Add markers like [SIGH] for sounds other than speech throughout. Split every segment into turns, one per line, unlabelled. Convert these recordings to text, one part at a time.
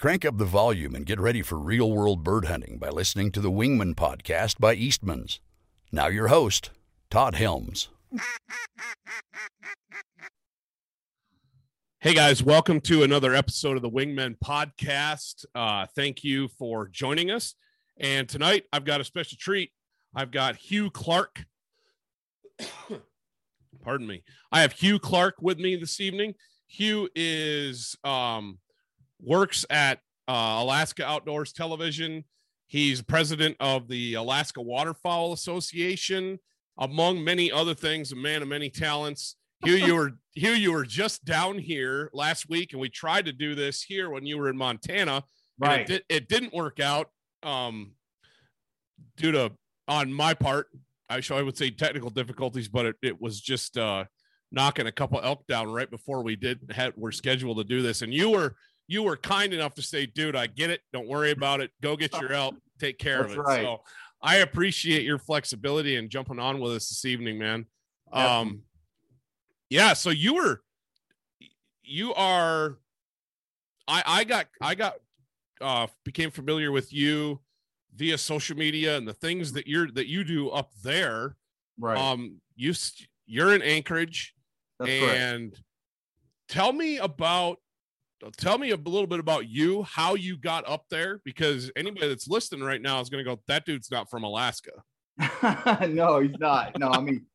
Crank up the volume and get ready for real world bird hunting by listening to the Wingman podcast by Eastman's. Now, your host, Todd Helms.
Hey guys, welcome to another episode of the Wingman podcast. Uh, thank you for joining us. And tonight I've got a special treat. I've got Hugh Clark. [COUGHS] Pardon me. I have Hugh Clark with me this evening. Hugh is um, works at uh, Alaska Outdoors Television. He's president of the Alaska Waterfowl Association, among many other things. A man of many talents. Hugh, you were [LAUGHS] Hugh, you were just down here last week, and we tried to do this here when you were in Montana.
Right.
It, it didn't work out um, due to on my part. I I would say technical difficulties, but it, it was just uh, knocking a couple elk down right before we did had we're scheduled to do this. And you were you were kind enough to say, dude, I get it. Don't worry about it. Go get your help. Take care
That's
of it.
right.
So I appreciate your flexibility and jumping on with us this evening, man. Um, yeah. So you were, you are, I, I got, I got, uh, became familiar with you via social media and the things that you're, that you do up there.
Right.
Um, you, you're in Anchorage
That's correct.
and tell me about tell me a little bit about you how you got up there because anybody that's listening right now is going to go that dude's not from alaska [LAUGHS]
no, he's not. No, I mean,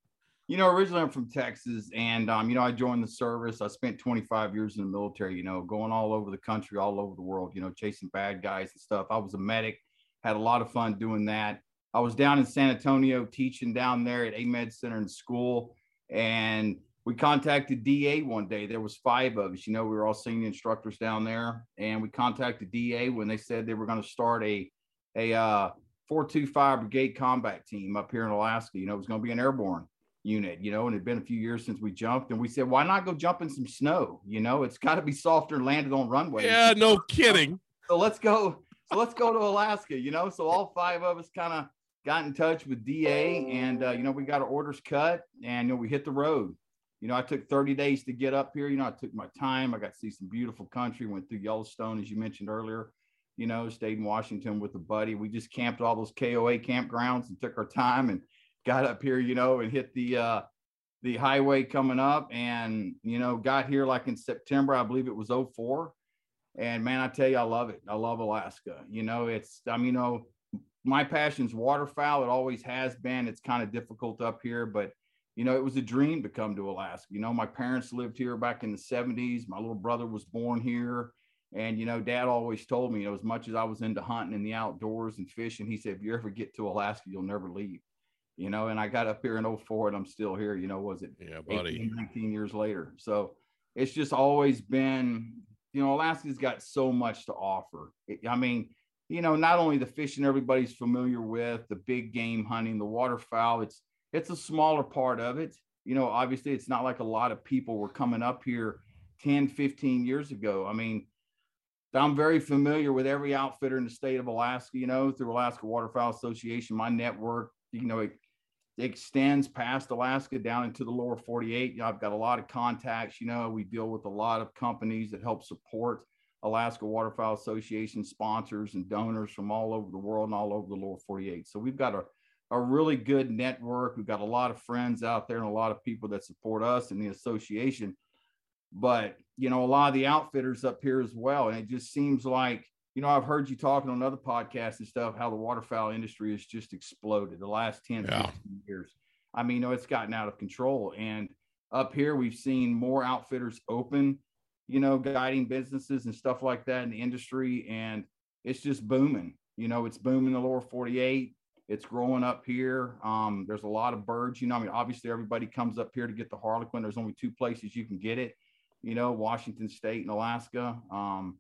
you know, originally I'm from Texas, and um, you know, I joined the service. I spent 25 years in the military. You know, going all over the country, all over the world. You know, chasing bad guys and stuff. I was a medic. Had a lot of fun doing that. I was down in San Antonio teaching down there at AMED Center in school, and we contacted DA one day. There was five of us. You know, we were all senior instructors down there, and we contacted DA when they said they were going to start a a uh, 425 Brigade Combat Team up here in Alaska. You know, it was going to be an airborne unit, you know, and it had been a few years since we jumped. And we said, why not go jump in some snow? You know, it's got to be softer and landed on runways.
yeah no kidding
So let's go. So let's go to Alaska, you know. So all five of us kind of got in touch with DA and, uh, you know, we got our orders cut and, you know, we hit the road. You know, I took 30 days to get up here. You know, I took my time. I got to see some beautiful country, went through Yellowstone, as you mentioned earlier you know, stayed in Washington with a buddy. We just camped all those KOA campgrounds and took our time and got up here, you know, and hit the uh the highway coming up and you know, got here like in September, I believe it was 04. And man, I tell you, I love it. I love Alaska. You know, it's I mean, you know, my passion's waterfowl. It always has been. It's kind of difficult up here, but you know, it was a dream to come to Alaska. You know, my parents lived here back in the 70s. My little brother was born here. And you know, Dad always told me, you know, as much as I was into hunting and the outdoors and fishing, he said, if you ever get to Alaska, you'll never leave. You know, and I got up here in 04 and I'm still here, you know, was it
yeah buddy
18, 19 years later. So it's just always been, you know, Alaska's got so much to offer. It- I mean, you know, not only the fishing everybody's familiar with, the big game hunting, the waterfowl, it's it's a smaller part of it. You know, obviously it's not like a lot of people were coming up here 10, 15 years ago. I mean, I'm very familiar with every outfitter in the state of Alaska, you know, through Alaska Waterfowl Association, my network, you know, it, extends past Alaska down into the lower 48. You know, I've got a lot of contacts, you know, we deal with a lot of companies that help support Alaska Waterfowl Association sponsors and donors from all over the world and all over the lower 48. So we've got a, a really good network. We've got a lot of friends out there and a lot of people that support us and the association. But, you know, a lot of the outfitters up here as well. And it just seems like, you know, I've heard you talking on other podcasts and stuff, how the waterfowl industry has just exploded the last 10,
Yeah.
15 years. I mean, you know, it's gotten out of control. And up here, we've seen more outfitters open, you know, guiding businesses and stuff like that in the industry. And it's just booming. You know, it's booming the lower 48. It's growing up here. Um, there's a lot of birds. You know, I mean, obviously everybody comes up here to get the harlequin. There's only two places you can get it. You know, Washington State and Alaska. Um,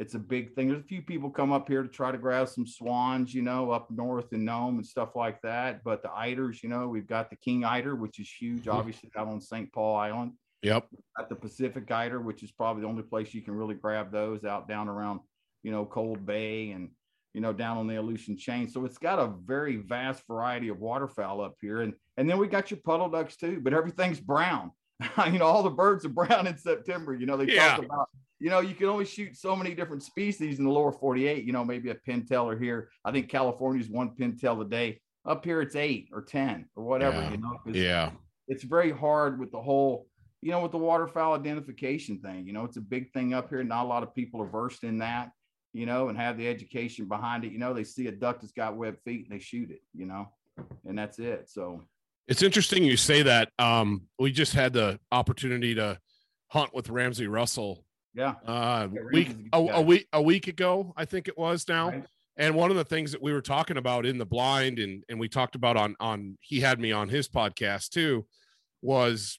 it's a big thing. There's a few people come up here to try to grab some swans, you know, up north in Nome and stuff like that. But the eiders, you know, we've got the king eider, which is huge, obviously out on St. Paul Island.
yep
At the Pacific eider, which is probably the only place you can really grab those out down around, you know, Cold Bay and you know down on the Aleutian chain. So it's got a very vast variety of waterfowl up here, and and then we got your puddle ducks too. But everything's brown. [LAUGHS] you know, all the birds are brown in September. You know, they
Yeah.
talk about you know, you can only shoot so many different species in the lower 48. You know, maybe a pintail or here. I think California's one pintail a day. Up here, it's eight or 10 or whatever,
Yeah.
you know.
Yeah.
It's very hard with the whole, you know, with the waterfowl identification thing. You know, it's a big thing up here. Not a lot of people are versed in that, you know, and have the education behind it. You know, they see a duck that's got webbed feet and they shoot it, you know, and that's it. So,
It's interesting you say that. Um, we just had the opportunity to hunt with Ramsey Russell
yeah.
uh
Yeah,
week
a
a, week a week ago, I think it was now.
Right.
And one of the things that we were talking about in the blind and and we talked about on on he had me on his podcast too was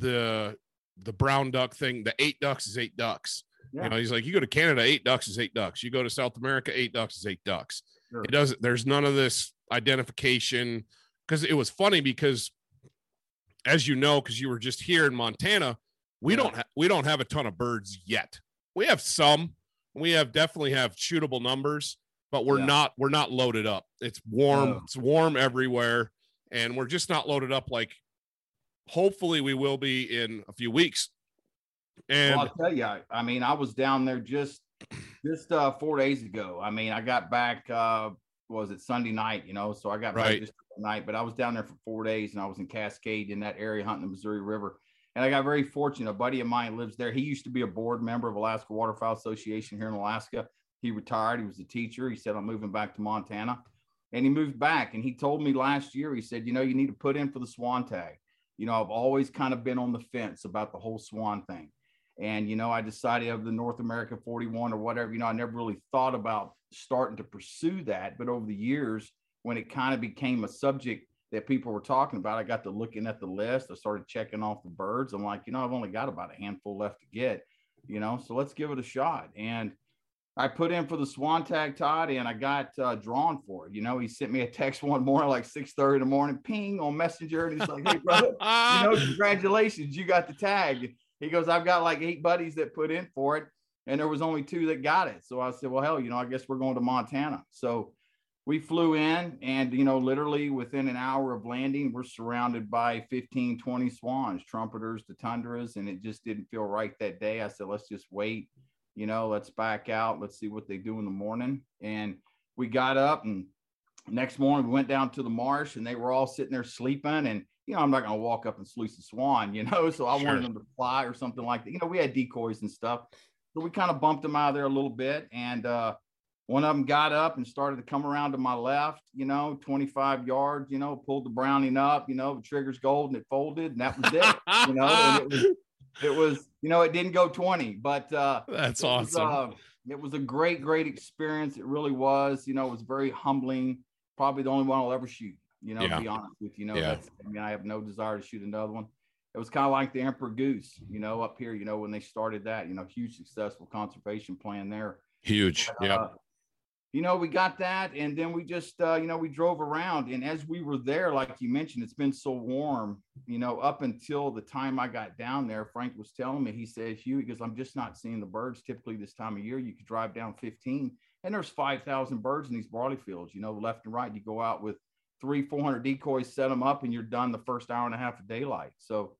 the the brown duck thing. The eight ducks is eight ducks.
Yeah.
You know, he's like, you go to Canada, eight ducks is eight ducks. You go to South America, eight ducks is eight ducks.
Sure.
It doesn't. There's none of this identification because it was funny because, as you know, because you were just here in Montana, we
Yeah.
don't ha- we don't have a ton of birds yet. We have some. We have definitely have shootable numbers, but we're
Yeah.
not we're not loaded up. It's warm.
No.
It's warm everywhere, and we're just not loaded up like. Hopefully, we will be in a few weeks. And
well, I'll tell you, I, I mean, I was down there just just uh four days ago. I mean, I got back uh was it Sunday night, you know, so I got
Right.
back just night, but I was down there for four days and I was in Cascade in that area hunting the Missouri River. And I got very fortunate. A buddy of mine lives there. He used to be a board member of Alaska Waterfowl Association here in Alaska. He retired. He was a teacher. He said, I'm moving back to Montana. And he moved back. And he told me last year, he said, you know, you need to put in for the swan tag. You know, I've always kind of been on the fence about the whole swan thing. And, you know, I decided of the North America 41 or whatever, you know, I never really thought about starting to pursue that. But over the years, when it kind of became a subject that people were talking about, I got to looking at the list. I started checking off the birds. I'm like, you know, I've only got about a handful left to get, you know, so let's give it a shot. And I put in for the swan tag, Todd, and I got uh, drawn for it. You know, he sent me a text [LAUGHS] one morning, like 6:30 in the morning, ping on Messenger, and he's like, "Hey, brother, you know, [LAUGHS] congratulations, you got the tag." He goes, "I've got like eight buddies that put in for it, and there was only two that got it." So I said, "Well, hell, you know, I guess we're going to Montana." So we flew in, and you know, literally within an hour of landing, we're surrounded by 15, 20 swans, trumpeters, the tundras, and it just didn't feel right that day. I said, "Let's just wait." you know, let's back out. Let's see what they do in the morning. And we got up and next morning we went down to the marsh and they were all sitting there sleeping. And, you know, I'm not going to walk up and sluice a swan, you know, [LAUGHS] so I
Sure.
wanted them to fly or something like that. You know, we had decoys and stuff. So we kind of bumped them out of there a little bit. And, uh, one of them got up and started to come around to my left, you know, 25 yards, you know, pulled the browning up, you know, the trigger's gold and it folded and that was it, you know, and it was, [LAUGHS] it was, you know, it didn't go 20, but, uh,
That's
it was,
awesome.
uh, it was a great, great experience. It really was. You know, it was very humbling. Probably the only one I'll ever shoot. You know,
Yeah.
to be honest with you. You know,
Yeah.
I mean, I have no desire to shoot another one. It was kind of like the Emperor Goose. You know, up here. You know, when they started that. You know, huge successful conservation plan there.
Huge.
But,
Yeah.
uh, you know, we got that, and then we just, uh, you know, we drove around, and as we were there, like you mentioned, it's been so warm, you know, up until the time I got down there. Frank was telling me, he says, Hugh, because I'm just not seeing the birds. Typically, this time of year, you could drive down 15, and there's 5,000 birds in these barley fields, you know, left and right. You go out with three, 400 decoys, set them up, and you're done the first hour and a half of daylight. So,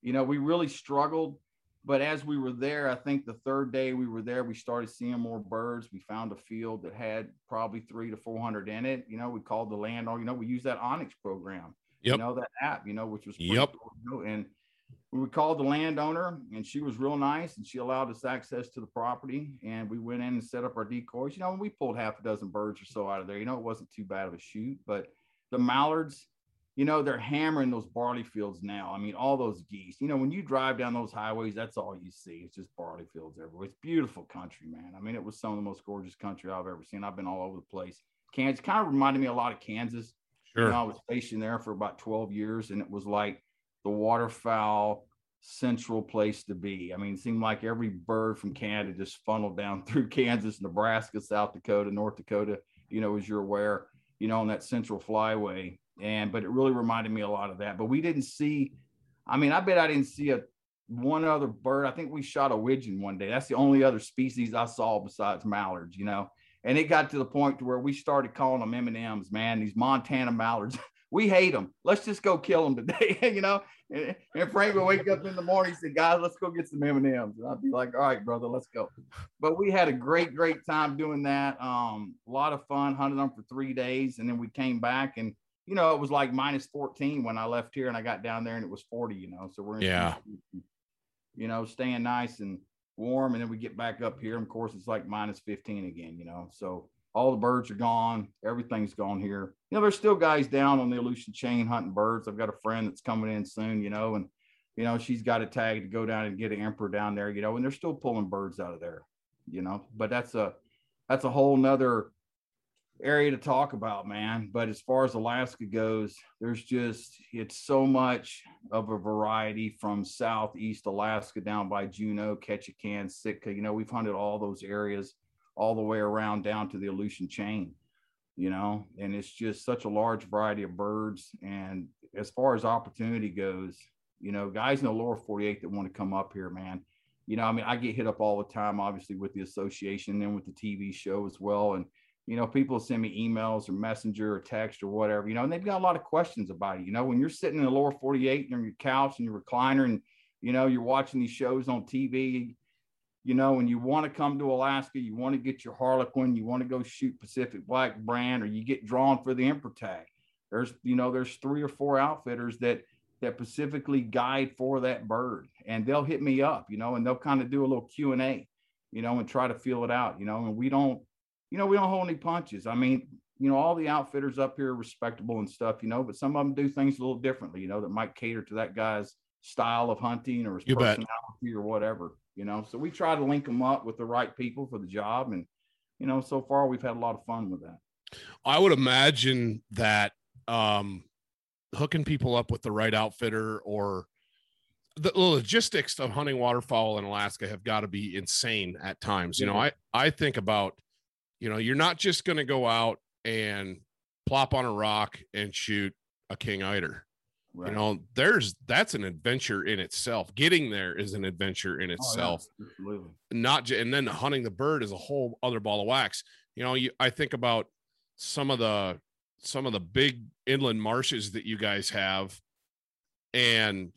you know, we really struggled but as we were there, I think the third day we were there, we started seeing more birds. We found a field that had probably three to 400 in it. You know, we called the landowner, you know, we used that onX program,
Yep.
you know, that app, you know, which was pretty
Yep.
cool, and we called the landowner and she was real nice and she allowed us access to the property. And we went in and set up our decoys. You know, we pulled half a dozen birds or so out of there. You know, it wasn't too bad of a shoot, but the mallards, you know, they're hammering those barley fields now. I mean, all those geese, you know, when you drive down those highways, that's all you see. It's just barley fields everywhere. It's beautiful country, man. I mean, it was some of the most gorgeous country I've ever seen. I've been all over the place. Kansas kind of reminded me a lot of Kansas. You
Sure.
know, I was stationed there for about 12 years and it was like the waterfowl central place to be. I mean, it seemed like every bird from Canada just funneled down [LAUGHS] through Kansas, Nebraska, South Dakota, North Dakota, you know, as you're aware, you know, on that central flyway. And but it really reminded me a lot of that. But we didn't see, I mean, I bet I didn't see a one other bird. I think we shot a widgeon one day. That's the only other species I saw besides mallards, you know. And it got to the point to where we started calling them M and M's, man. These Montana mallards. [LAUGHS] we hate them. Let's just go kill them today, [LAUGHS] you know. And, and Frank would wake up in the morning, and say, "Guys, let's go get some M and M's," and I'd be like, "All right, brother, let's go." But we had a great, great time doing that. Um, a lot of fun hunting them for three days, and then we came back, and you know, it was like minus 14 when I left here, and I got down there, and it was 40. You know, so we're
yeah,
you know, staying nice and warm, and then we get back up here, and of course, it's like minus 15 again. You know, so all the birds are gone. Everything's gone here. You know, there's still guys down on the Aleutian chain hunting birds. I've got a friend that's coming in soon, you know, and, you know, she's got a tag to go down and get an emperor down there, you know, and they're still pulling birds out of there, you know, but that's a, that's a whole nother area to talk about, man. But as far as Alaska goes, there's just, it's so much of a variety from southeast Alaska down by Juneau, Ketchikan, Sitka. You know, we've hunted all those areas all the way around down to the Aleutian chain, you know, and it's just such a large variety of birds. And as far as opportunity goes, you know, guys in the lower 48 that want to come up here, man, you know, I mean, I get hit up all the time, obviously, with the association and with the TV show as well. And, you know, people send me emails or messenger or text or whatever, you know, and they've got a lot of questions about it. You know, when you're sitting in the lower 48 and on your couch and your recliner and, you know, you're watching these shows on TV, you know, and you want to come to Alaska, you want to get your Harlequin, you want to go shoot Pacific Black Brant, or you get drawn for the Emperor tag. There's, you know, there's three or four outfitters that that specifically guide for that bird, and they'll hit me up, you know, and they'll kind of do a little Q and A, you know, and try to feel it out, you know, and we don't, you know, we don't hold any punches. I mean, you know, all the outfitters up here are respectable and stuff, you know, but some of them do things a little differently, you know, that might cater to that guy's style of hunting or his
you
personality bet. or whatever you know. So we try to link them up with the right people for the job, and you know, so far we've had a lot of fun with that.
I would imagine that um, hooking people up with the right outfitter or the logistics of hunting waterfowl in Alaska have got to be insane at times. You know, I I think about, you know, you're not just going to go out and plop on a rock and shoot a king eider. Right. You know, there's that's an adventure in itself. Getting there is an adventure in itself. Oh, yeah. Not and then hunting the bird is a whole other ball of wax. You know, you, I think about some of the some of the big inland marshes that you guys have, and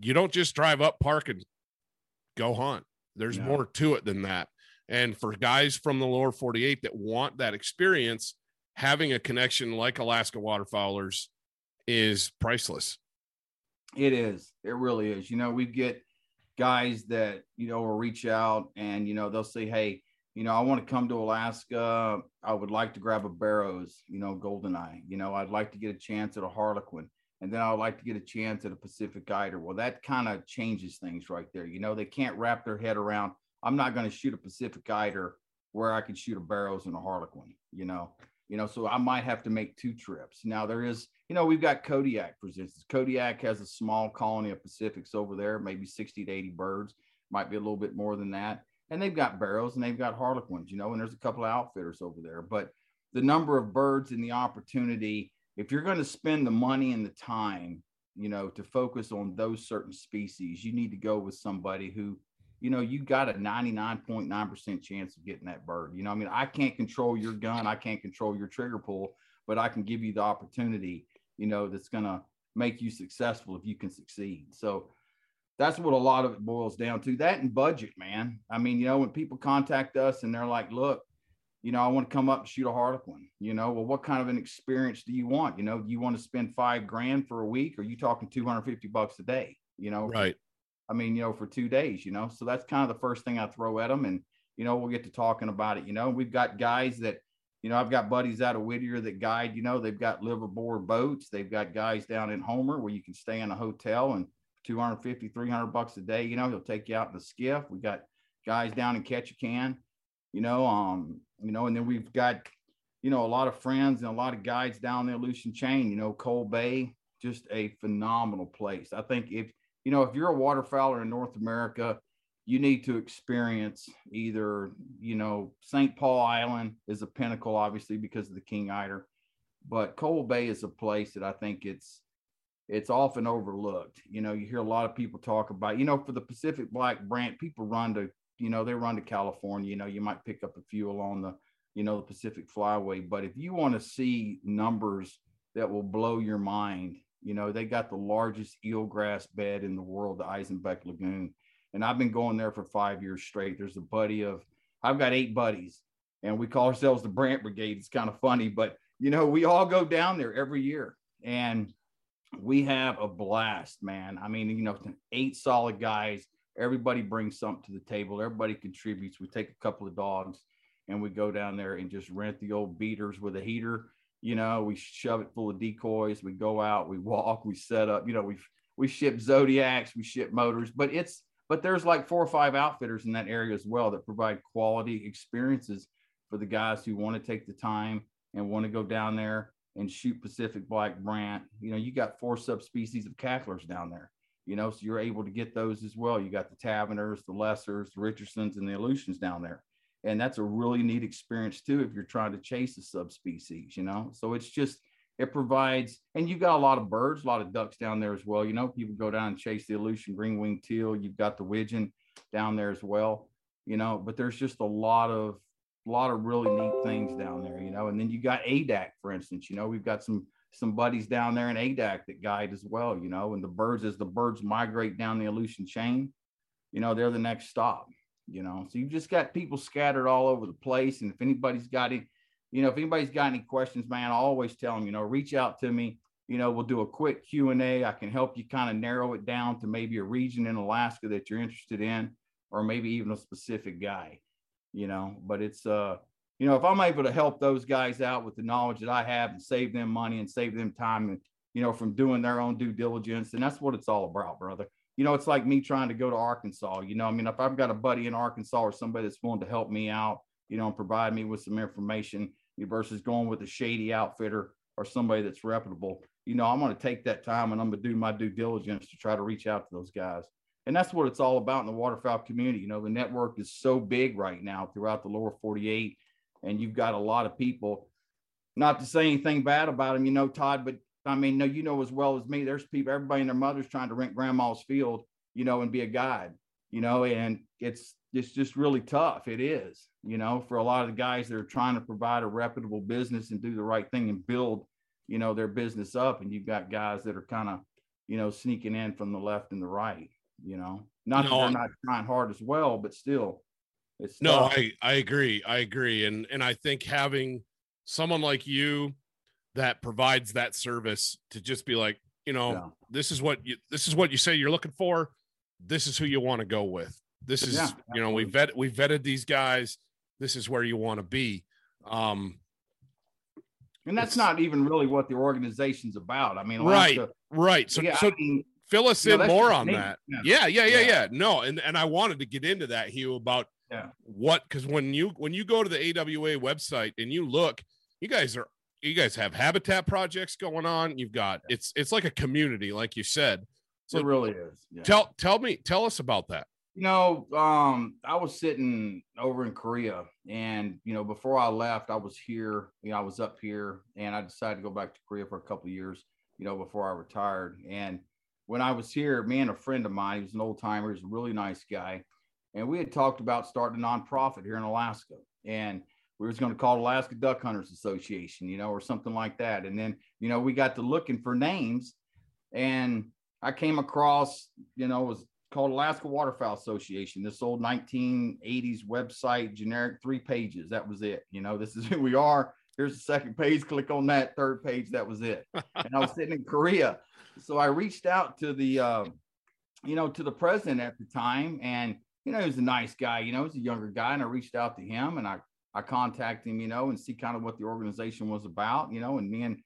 you don't just drive up, park, and go hunt. There's more to it than that. And for guys from the lower 48 that want that experience, having a connection like Alaska waterfowlers is priceless.
It is. It really is. You know, we get guys that, you know, will reach out and, you know, they'll say, Hey, you know, I want to come to Alaska. I would like to grab a Barrows, you know, Goldeneye. You know, I'd like to get a chance at a Harlequin. And then I would like to get a chance at a Pacific Eider. Well, that kind of changes things right there. You know, they can't wrap their head around, I'm not going to shoot a Pacific Eider where I can shoot a Barrows and a Harlequin, you know you know, so I might have to make two trips. Now there is, you know, we've got Kodiak, for instance. Kodiak has a small colony of Pacifics over there, maybe 60 to 80 birds, might be a little bit more than that. And they've got Barrows and they've got harlequins, you know, and there's a couple of outfitters over there. But the number of birds and the opportunity, if you're going to spend the money and the time, you know, to focus on those certain species, you need to go with somebody who you know, you got a 99.9% chance of getting that bird. You know, I mean, I can't control your gun, I can't control your trigger pull, but I can give you the opportunity, you know, that's going to make you successful if you can succeed. So that's what a lot of it boils down to. That and budget, man. I mean, you know, when people contact us and they're like, look, you know, I want to come up and shoot a harlequin. You know, well, what kind of an experience do you want? You know, do you want to spend five grand for a week or are you talking 250 bucks a day? You know,
right
I mean, you know, for two days, you know. So that's kind of the first thing I throw at them. And, you know, we'll get to talking about it. You know, we've got guys that, you know, I've got buddies out of Whittier that guide, you know, they've got liveaboard boats. They've got guys down in Homer where you can stay in a hotel and 250, 300 bucks a day, you know, he'll take you out in the skiff. We got guys down in Ketchikan, you know, um, you know, and then we've got, you know, a lot of friends and a lot of guides down the Aleutian chain, you know, Cold Bay, just a phenomenal place. I think if you know, if you're a waterfowler in North America, you need to experience either, you know, St. Paul Island is a pinnacle, obviously, because of the King Eider, but Cold Bay is a place that I think it's it's often overlooked. You know, you hear a lot of people talk about, you know, for the Pacific Black Brant, people run to, you know, they run to California. You know, you might pick up a few along the, you know, the Pacific Flyway. But if you want to see numbers that will blow your mind. You know, they got the largest eelgrass bed in the world, the Izembek Lagoon. And I've been going there for five years straight. There's a buddy of, I've got eight buddies, and we call ourselves the Brant Brigade. It's kind of funny, but you know, we all go down there every year and we have a blast, man. I mean, you know, eight solid guys. Everybody brings something to the table. Everybody contributes. We take a couple of dogs and we go down there and just rent the old beaters with a heater. You know, we shove it full of decoys. We go out, we walk, we set up. You know, we we ship zodiacs, we ship motors, but it's but there's like four or five outfitters in that area as well that provide quality experiences for the guys who want to take the time and want to go down there and shoot Pacific Black Brant. You know, you got four subspecies of cacklers down there. You know, so you're able to get those as well. You got the Taverners, the Lessers, the Richardsons, and the Aleutians down there. And that's a really neat experience too if you're trying to chase a subspecies, you know. So it's just it provides, and you've got a lot of birds, a lot of ducks down there as well. You know, people go down and chase the Aleutian green winged teal. You've got the widgeon down there as well, you know, but there's just a lot of a lot of really neat things down there, you know. And then you got Adak, for instance. You know, we've got some some buddies down there in Adak that guide as well, you know. And the birds, as the birds migrate down the Aleutian chain, you know, they're the next stop, you know. So you've just got people scattered all over the place. And if anybody's got it, you know, if anybody's got any questions, man, I always tell them, you know, reach out to me. You know, we'll do a quick Q and A. I can help you kind of narrow it down to maybe a region in Alaska that you're interested in, or maybe even a specific guy you know, but it's, uh, you know, if I'm able to help those guys out with the knowledge that I have and save them money and save them time and, you know, from doing their own due diligence, and that's what it's all about, brother. You know, it's like me trying to go to Arkansas. You know, I mean, if I've got a buddy in Arkansas or somebody that's willing to help me out, you know, and provide me with some information versus going with a shady outfitter or somebody that's reputable, you know, I'm going to take that time and I'm going to do my due diligence to try to reach out to those guys and that's what it's all about in the waterfowl community. You know, the network is so big right now throughout the lower 48, and you've got a lot of people. Not to say anything bad about them, you know, Todd, but I mean, no, you know as well as me. There's people, everybody and their mothers trying to rent grandma's field, you know, and be a guide, you know, and it's it's just really tough. It is, you know, for a lot of the guys that are trying to provide a reputable business and do the right thing and build, you know, their business up. And you've got guys that are kind of, you know, sneaking in from the left and the right you know not no, that they're not trying hard as well but still it's
no i i agree i agree and and i think having someone like you that provides that service to just be like you know yeah. this is what you this is what you say you're looking for this is who you want to go with this is yeah, you know we vet we vetted these guys this is where you want to be um
and that's not even really what the organization's about. I mean,
right, right. So, yeah, so I mean, fill us in more on that. Yeah. yeah. yeah, yeah, yeah, No, and and I wanted to get into that, Hugh, about what because when you when you go to the AWA website and you look, you guys are you guys have habitat projects going on. You've got it's it's like a community, like you said.
So it really is.
Tell tell me tell us about that.
You know, um, I was sitting over in Korea, and you know, before I left, I was here. You know, I was up here, and I decided to go back to Korea for a couple of years. You know, before I retired, and when I was here, me and a friend of mine, he was an old timer, he's a really nice guy. And we had talked about starting a nonprofit here in Alaska. And we was going to call Alaska Duck Hunters Association, you know, or something like that. And then, you know, we got to looking for names and I came across, you know, was called Alaska Waterfowl Association, this old 1980s website, generic three pages. That was it. You know, this is [LAUGHS] who we are. Here's the second page. Click on that third page. That was it. And I was sitting in Korea so I reached out to the, uh, you know, to the president at the time, and you know, he was a nice guy. You know, he's a younger guy, and I reached out to him, and I I contacted him, you know, and see kind of what the organization was about, you know, and me and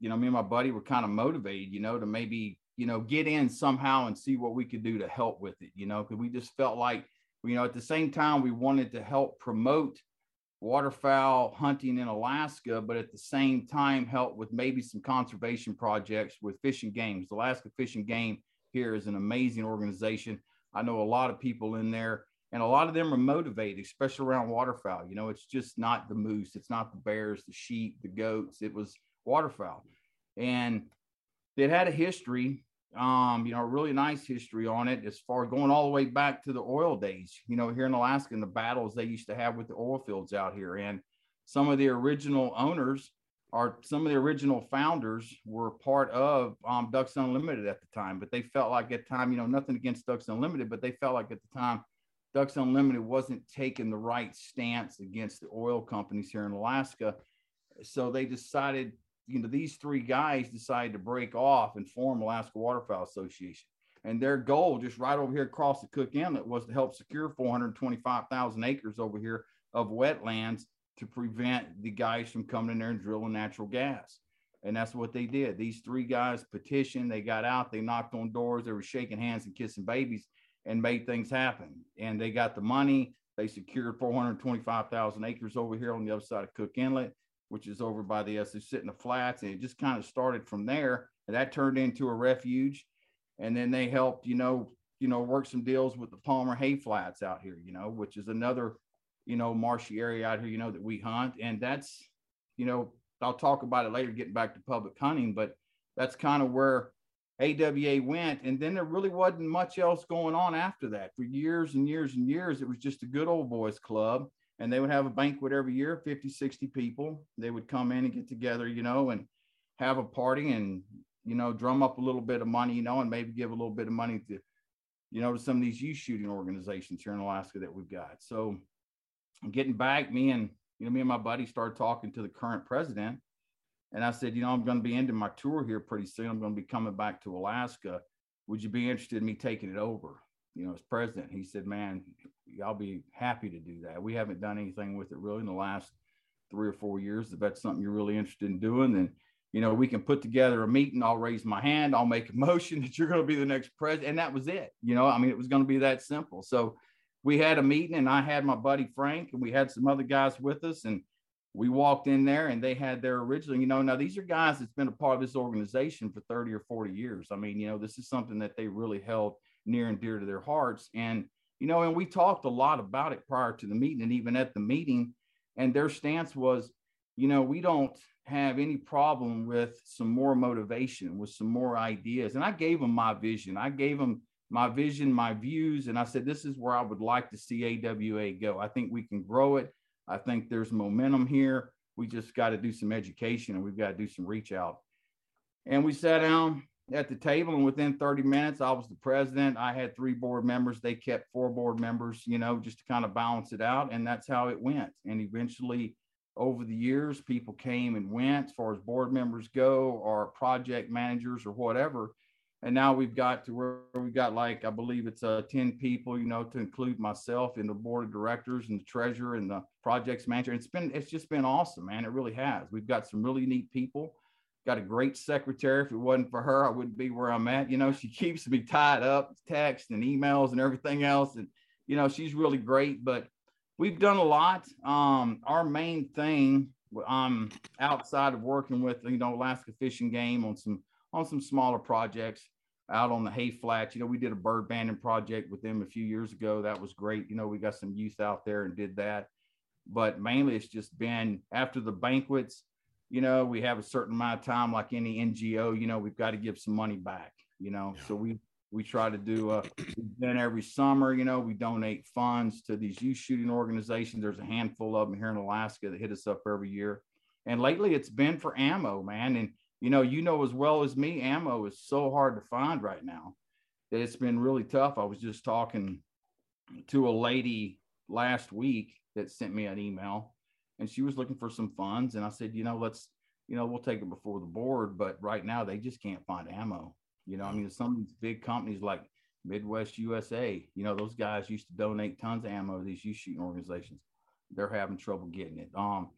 you know, me and my buddy were kind of motivated, you know, to maybe you know get in somehow and see what we could do to help with it, you know, because we just felt like you know at the same time we wanted to help promote waterfowl hunting in Alaska, but at the same time help with maybe some conservation projects with fishing games. Alaska Fish and Game here is an amazing organization. I know a lot of people in there, and a lot of them are motivated, especially around waterfowl. You know, it's just not the moose, it's not the bears, the sheep, the goats. It was waterfowl, and it had a history um, you know, really nice history on it as far going all the way back to the oil days, you know, here in Alaska and the battles they used to have with the oil fields out here. And some of the original owners our some of the original founders were part of um, Ducks Unlimited at the time, but they felt like at the time, you know, nothing against Ducks Unlimited, but they felt like at the time Ducks Unlimited wasn't taking the right stance against the oil companies here in Alaska. So they decided, you know, these three guys decided to break off and form Alaska Waterfowl Association. And their goal, just right over here across the Cook Inlet, was to help secure 425,000 acres over here of wetlands to prevent the guys from coming in there and drilling natural gas. And that's what they did. These three guys petitioned, they got out, they knocked on doors, they were shaking hands and kissing babies and made things happen. And they got the money. They secured 425,000 acres over here on the other side of Cook Inlet, which is over by the uh, Susitna Flats. And it just kind of started from there. And that turned into a refuge. And then they helped, you know, you know, work some deals with the Palmer Hay Flats out here, you know, which is another you know, marshy area out here, you know, that we hunt. And that's, you know, I'll talk about it later, getting back to public hunting, but that's kind of where AWA went. And then there really wasn't much else going on after that. For years and years and years, it was just a good old boys club. And they would have a banquet every year, 50, 60 people. They would come in and get together, you know, and have a party and, you know, drum up a little bit of money, you know, and maybe give a little bit of money to, you know, to some of these youth shooting organizations here in Alaska that we've got. So getting back, me and you know, me and my buddy started talking to the current president. And I said, you know, I'm going to be ending my tour here pretty soon. I'm going to be coming back to Alaska. Would you be interested in me taking it over? You know, as president, he said, man, I'll be happy to do that. We haven't done anything with it really in the last three or four years. If that's something you're really interested in doing, then, you know, we can put together a meeting. I'll raise my hand. I'll make a [LAUGHS] motion that you're going to be the next president. And that was it. You know, I mean, it was going to be that simple. So we had a meeting and I had my buddy Frank and we had some other guys with us and we walked in there and they had their original, you know, now these are guys that's been a part of this organization for 30 or 40 years. I mean, you know, this is something that they really held near and dear to their hearts. And, you know, and we talked a lot about it prior to the meeting and even at the meeting. And their stance was, you know, we don't have any problem with some more motivation, with some more ideas. And I gave them my vision. I gave them my vision, my views, and I said, this is where I would like to see AWA go. I think we can grow it. I think there's momentum here. We just got to do some education and we've got to do some reach out. And we sat down at the table, and within 30 minutes, I was the president. I had three board members. They kept four board members, you know, just to kind of balance it out. And that's how it went. And eventually, over the years, people came and went as far as board members go, or project managers, or whatever and now we've got to where we've got like i believe it's uh, 10 people you know to include myself in the board of directors and the treasurer and the projects manager it's been it's just been awesome man it really has we've got some really neat people got a great secretary if it wasn't for her i wouldn't be where i'm at you know she keeps me tied up text and emails and everything else and you know she's really great but we've done a lot um our main thing um outside of working with you know alaska Fish and Game on some on some smaller projects out on the hay flats. You know, we did a bird banding project with them a few years ago. That was great. You know, we got some youth out there and did that. But mainly it's just been after the banquets, you know, we have a certain amount of time, like any NGO, you know, we've got to give some money back, you know. Yeah. So we we try to do uh then every summer, you know, we donate funds to these youth shooting organizations. There's a handful of them here in Alaska that hit us up every year. And lately it's been for ammo, man. And you know, you know as well as me, ammo is so hard to find right now that it's been really tough. I was just talking to a lady last week that sent me an email and she was looking for some funds. And I said, you know, let's, you know, we'll take it before the board, but right now they just can't find ammo. You know, I mean, some of these big companies like MidwayUSA, you know, those guys used to donate tons of ammo to these youth shooting organizations. They're having trouble getting it. Um,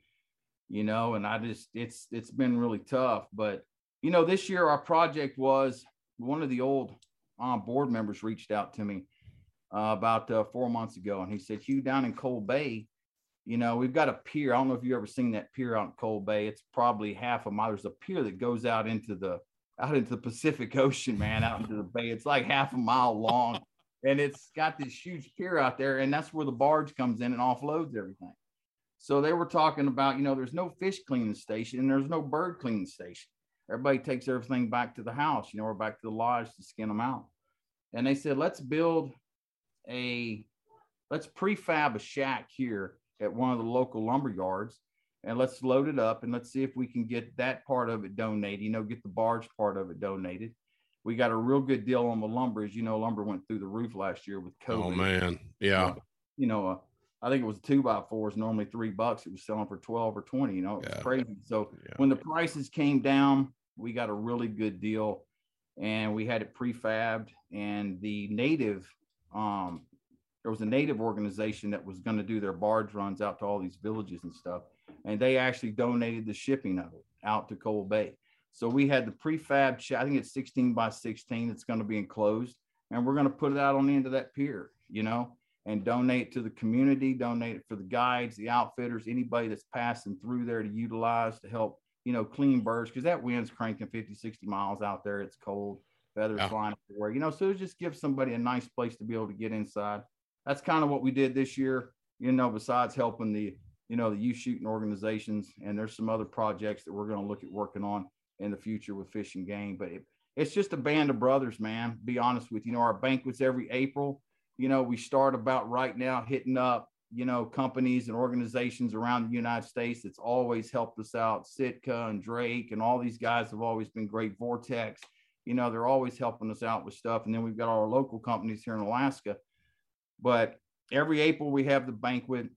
you know, and I just it's it's been really tough. But you know, this year our project was one of the old um, board members reached out to me uh, about uh, four months ago, and he said, "Hugh, down in Cold Bay, you know, we've got a pier. I don't know if you've ever seen that pier out in Cold Bay. It's probably half a mile. There's a pier that goes out into the out into the Pacific [LAUGHS] Ocean, man, out into the bay. It's like half a mile long, and it's got this huge pier out there, and that's where the barge comes in and offloads everything. So they were talking about, you know, there's no fish cleaning station and there's no bird cleaning station. Everybody takes everything back to the house, you know, or back to the lodge to skin them out. And they said, let's build a, let's prefab a shack here at one of the local lumber yards. and let's load it up and let's see if we can get that part of it donated. You know, get the barge part of it donated. We got a real good deal on the lumber. As you know, lumber went through the roof last year with COVID.
Oh man, yeah.
You know, uh, I think it was two by fours, normally three bucks. It was selling for 12 or 20, you know, it was
Yeah.
crazy. So
Yeah.
when the prices came down, we got a really good deal and we had it prefabbed and the native, um, there was a native organization that was going to do their barge runs out to all these villages and stuff. And they actually donated the shipping of it out to Cold Bay. So we had the prefab, I think it's 16 by 16. It's going to be enclosed and we're going to put it out on the end of that pier, you know, and donate to the community, donate it for the guides, the outfitters, anybody that's passing through there to utilize to help, you know, clean birds because that wind's cranking 50, 60 miles out there. It's cold, feathers
Yeah.
flying everywhere, you know, so it just give somebody a nice place to be able to get inside. That's kind of what we did this year, you know, besides helping the, you know, the youth shooting organizations. And there's some other projects that we're going to look at working on in the future with fish and game. But it, it's just a band of brothers, man. Be honest with you. You know, our banquets every April. You know, we start about right now hitting up, you know, companies and organizations around the United States. that's always helped us out. Sitka and Drake and all these guys have always been great. Vortex, you know, they're always helping us out with stuff. And then we've got our local companies here in Alaska. But every April we have the banquet.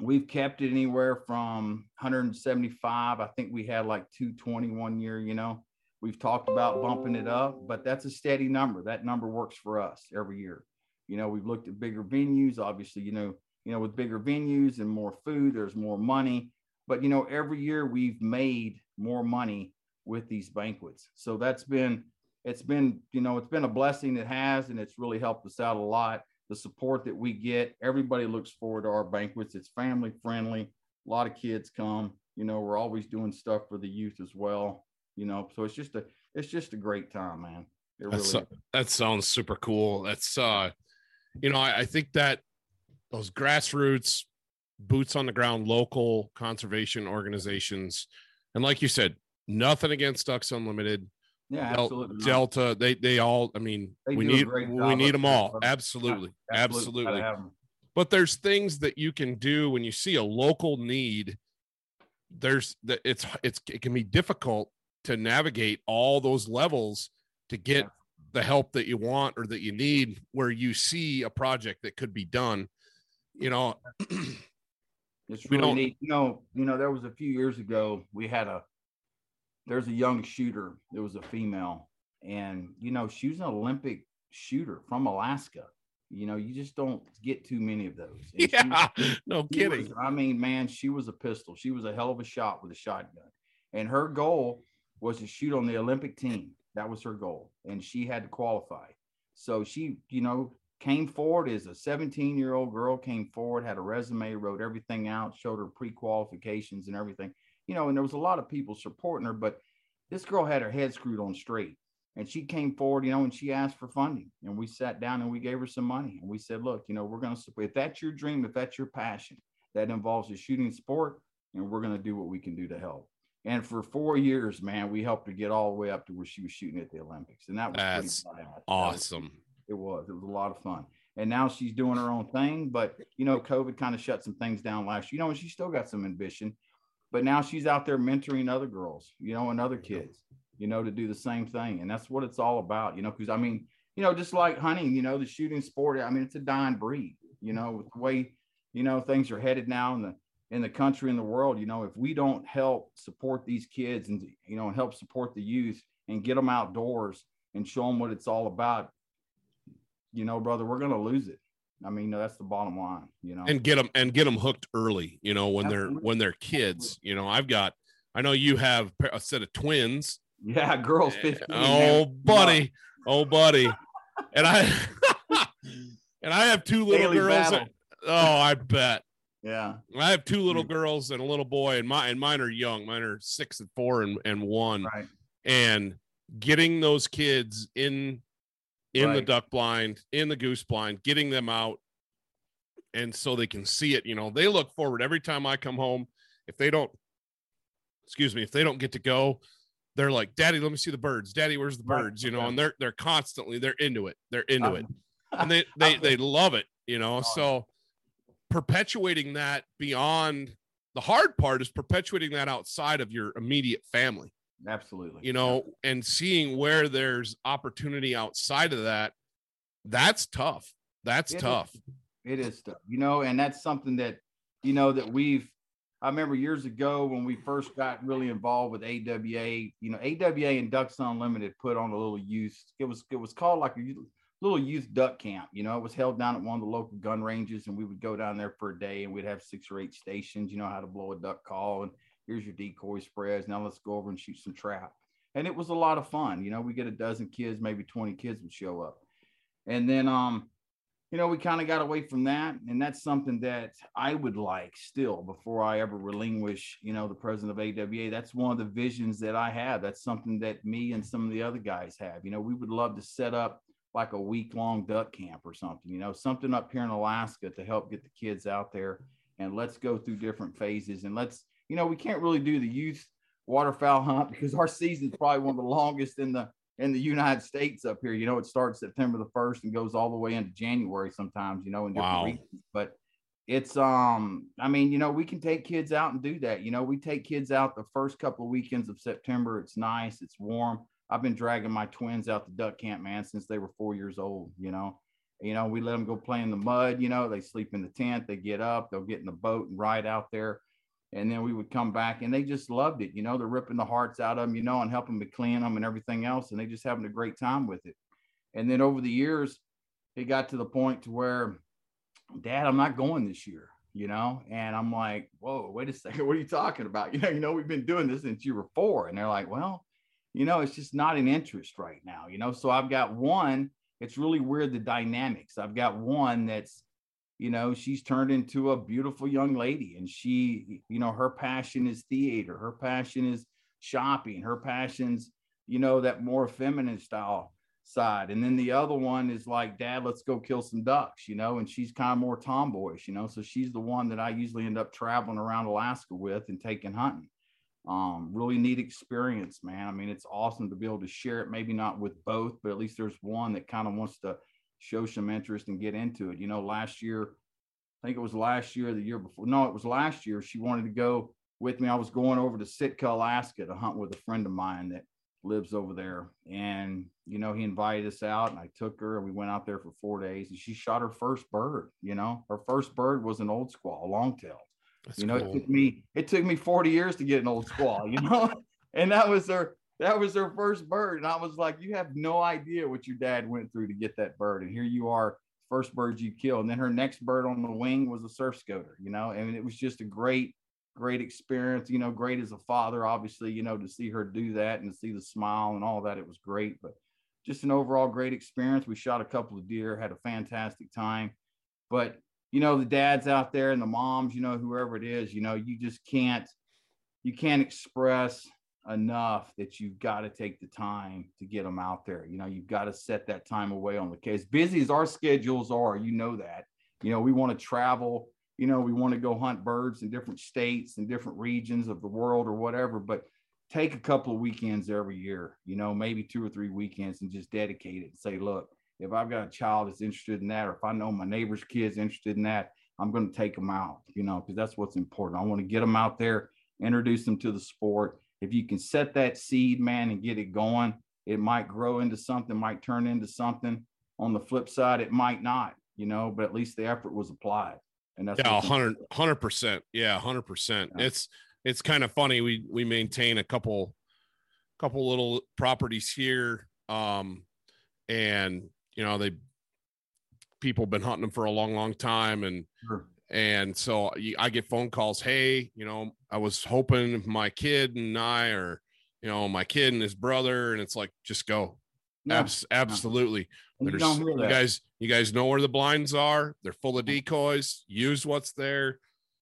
We've kept it anywhere from 175. I think we had like 220 one year, you know. We've talked about bumping it up, but that's a steady number. That number works for us every year. You know, we've looked at bigger venues. Obviously, you know, you know, with bigger venues and more food, there's more money. But you know, every year we've made more money with these banquets. So that's been it's been, you know, it's been a blessing. It has, and it's really helped us out a lot. The support that we get, everybody looks forward to our banquets. It's family friendly. A lot of kids come. You know, we're always doing stuff for the youth as well. You know, so it's just a it's just a great time, man. It really
that sounds super cool. That's uh, you know, I, I think that those grassroots, boots on the ground, local conservation organizations, and like you said, nothing against Ducks Unlimited,
yeah,
Del-
absolutely.
Delta. They they all. I mean,
They
we need we need them all. Absolutely,
Gotta
absolutely. But there's things that you can do when you see a local need. There's that it's it's it can be difficult to navigate all those levels to get
Yeah.
the help that you want or that you need where you see a project that could be done you know [CLEARS THROAT]
It's
We
really
don't-
neat. You know, you know, there was a few years ago, we had a there's a young shooter, there was a female, and you know, she was an Olympic shooter from Alaska. You know, you just don't get too many of those. And
yeah [LAUGHS] no
she was-
kidding
I mean, man, she was a pistol. She was a hell of a shot with a shotgun. And her goal was to shoot on the Olympic team. That was her goal. And she had to qualify. So she, you know, came forward as a 17 year old girl, came forward, had a resume, wrote everything out, showed her pre qualifications and everything. You know, and there was a lot of people supporting her, but this girl had her head screwed on straight. And she came forward, you know, and she asked for funding. And we sat down and we gave her some money. And we said, look, you know, we're going to support, if that's your dream, if that's your passion, that involves a shooting sport, and we're going to do what we can do to help. And for four years, man, we helped her get all the way up to where she was shooting at the Olympics. And that was
That's. Awesome
it was. It was a lot of fun. And now she's doing her own thing. But you know, COVID kind of shut some things down last year. You know, and she's still got some ambition. But now she's out there mentoring other girls, you know, and other kids, you know, to do the same thing. And that's what it's all about, you know, because I mean, you know, just like hunting, you know, the shooting sport, I mean, it's a dying breed, you know, with the way, you know, things are headed now in the in the country and the world, you know, if we don't help support these kids and you know, and help support the youth and get them outdoors and show them what it's all about, you know, brother, we're gonna lose it. I mean, that's the bottom line, you know.
and get them and get them hooked early you know when they're when they're kids you know i've got i know you have a set of twins
yeah, girls 15.
oh buddy oh buddy and i [LAUGHS] and i have two little
Daily
girls oh i bet
Yeah.
I have two little
Mm.
girls and a little boy, and my and mine are young. Mine are six and four and, and one.
Right.
And getting those kids in in the duck blind, in the goose blind, getting them out, and so they can see it. You know, they look forward every time I come home. If they don't, excuse me, if they don't get to go, they're like, "Daddy, let me see the birds. Daddy, where's the
Right,
birds?" You know,
okay.
and they're they're constantly they're into it. They're into it
Uh, [LAUGHS]
and they they they love it you know
Oh,
so perpetuating that beyond the hard part is perpetuating that outside of your immediate family
Absolutely.
you know and seeing where there's opportunity outside of that that's tough that's
It is.
tough
It is tough, you know, and that's something that, you know, that we've, I remember years ago when we first got really involved with AWA, you know, AWA and Ducks Unlimited put on a little youth, it was, it was called like a little youth duck camp, you know, it was held down at one of the local gun ranges and we would go down there for a day and we'd have six or eight stations, you know, how to blow a duck call and here's your decoy spreads. Now let's go over and shoot some trap. And it was a lot of fun. You know, we get a dozen kids, maybe 20 kids would show up. And then, um, you know, we kind of got away from that. And that's something that I would like still before I ever relinquish, you know, the president of AWA. That's one of the visions that I have. That's something that me and some of the other guys have. You know, we would love to set up like a week long duck camp or something, you know, something up here in Alaska to help get the kids out there and let's go through different phases. And let's, you know, we can't really do the youth waterfowl hunt because our season is probably one of the longest in the in the United States up here. You know, it starts September the first and goes all the way into January sometimes. You know, in different
Wow.
regions. But it's um, I mean, you know, we can take kids out and do that. You know, we take kids out the first couple of weekends of September. It's nice, it's warm. I've been dragging my twins out to duck camp, man, since they were four years old. You know, you know, we let them go play in the mud. You know, they sleep in the tent, they get up, they'll get in the boat and ride out there and then we would come back and they just loved it you know they're ripping the hearts out of them you know and helping to clean them and everything else and they just having a great time with it. And then over the years it got to the point to where dad i'm not going this year you know? And i'm like whoa wait a second [LAUGHS] what are you talking about? [LAUGHS] You know you know we've been doing this since you were four and they're like well you know it's just not an interest right now you know? So i've got one it's really weird the dynamics. I've got one that's you know she's turned into a beautiful young lady and she you know her passion is theater her passion is shopping her passions you know that more feminine style side and then the other one is like dad let's go kill some ducks you know and she's kind of more tomboyish you know so she's the one that i usually end up traveling around alaska with and taking hunting. Um really neat experience man. I mean it's awesome to be able to share it maybe not with both but at least there's one that kind of wants to show some interest and get into it. You know, last year, I think it was last year, the year before. No, it was last year. She wanted to go with me. I was going over to Sitka, Alaska to hunt with a friend of mine that lives over there. And, you know, he invited us out and I took her and we went out there for four days and she shot her first bird. You know, her first bird was an old squaw, a longtail.
That's
you know,
cool.
it took me it took me 40 years to get an old squaw, you know, [LAUGHS] and that was her that was her first bird. And I was like, you have no idea what your dad went through to get that bird. And here you are, first bird you killed. And then her next bird on the wing was a surf scoter, you know, and it was just a great, great experience, you know, great as a father, obviously, you know, to see her do that and to see the smile and all that. It was great, but just an overall great experience. We shot a couple of deer, had a fantastic time. But you know, the dads out there and the moms, you know, whoever it is, you know, you just can't, you can't express enough that you've got to take the time to get them out there. You know, you've got to set that time away on the case. Busy as our schedules are, you know that. You know, we want to travel, you know, we want to go hunt birds in different states and different regions of the world or whatever, but take a couple of weekends every year, you know, maybe two or three weekends and just dedicate it and say, look, if I've got a child that's interested in that, or if I know my neighbor's kid's interested in that, I'm going to take them out, you know, because that's what's important. I want to get them out there, introduce them to the sport. If you can set that seed, man, and get it going, it might grow into something, might turn into something. On the flip side, it might not, you know, but at least the effort was applied. And that's
yeah,
what's
hundred hundred percent. Yeah, hundred percent.
Yeah.
It's it's kind of funny. We we maintain a couple couple little properties here. Um and you know, they people been hunting them for a long, long time. And
Sure.
And so I get phone calls, hey, you know, I was hoping my kid and I or you know, my kid and his brother, and it's like just go.
Yeah,
Abs- absolutely.
you
you guys, you guys know where the blinds are. They're full of decoys. Use what's there.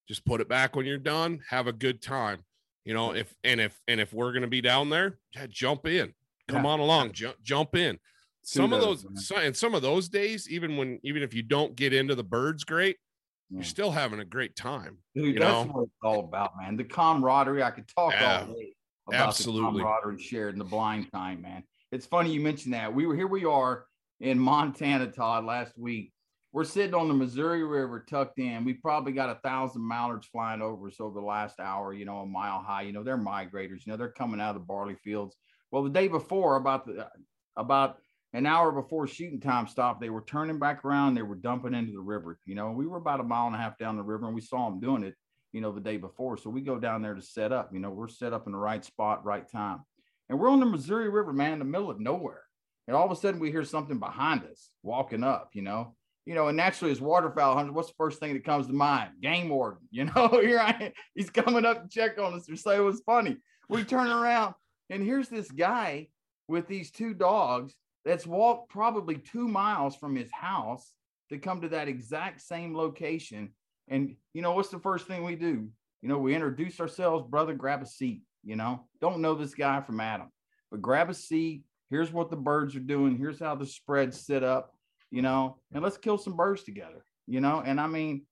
Just put it back when you're done. Have a good time. You know, if and if and if we're gonna be down there, yeah, jump in. Come
Yeah.
on along. Jump jump in. Some of those
man.
and some of those days, even when even if you don't get into the birds great,
Yeah.
you're mm. still having a great time.
Dude,
you
that's
know?
what it's all about, man. The camaraderie. I could talk
Yeah,
all day about
absolutely.
the camaraderie shared in the blind time, man. It's funny you mentioned that. We were here. We are in Montana, Todd, last week, we're sitting on the Missouri River tucked in. We probably got a thousand mallards flying over us over the last hour, you know, a mile high. You know, they're migrators, you know, they're coming out of the barley fields. Well, the day before, about the about an hour before shooting time stopped, they were turning back around, they were dumping into the river. You know, we were about a mile and a half down the river and we saw them doing it, you know, the day before. So we go down there to set up, you know, we're set up in the right spot, right time. And we're on the Missouri River, man, in the middle of nowhere. And all of a sudden we hear something behind us walking up, you know you know, and naturally as waterfowl hunter, what's the first thing that comes to mind? Game warden, [LAUGHS] you know, here I he's coming up to check on us or say it was funny. We turn around and here's this guy with these two dogs that's walked probably two miles from his house to come to that exact same location. And you know, what's the first thing we do? You know, we introduce ourselves, brother, grab a seat, you know, don't know this guy from Adam, but grab a seat. Here's what the birds are doing. Here's how the spread's set up you know, and let's kill some birds together, you know. And I mean,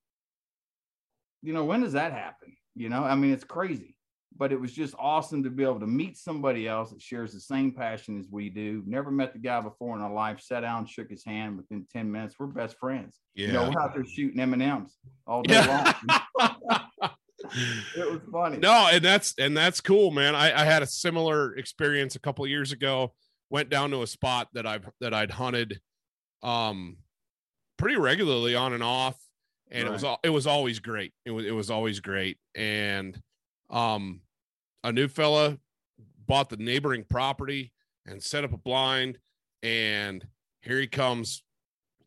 you know, when does that happen? You know, I mean, it's crazy, but it was just awesome to be able to meet somebody else that shares the same passion as we do. Never met the guy before in our life, sat down, shook his hand within 10 minutes. We're best friends. Yeah. You know, we're out there shooting M&Ms all day yeah. long. [LAUGHS] it was funny.
No, and that's and that's cool, man. I, I had a similar experience a couple years ago. Went down to a spot that I've that I'd hunted um pretty regularly on and off and right. it was it was always great it was it was always great and um a new fella bought the neighboring property and set up a blind and here he comes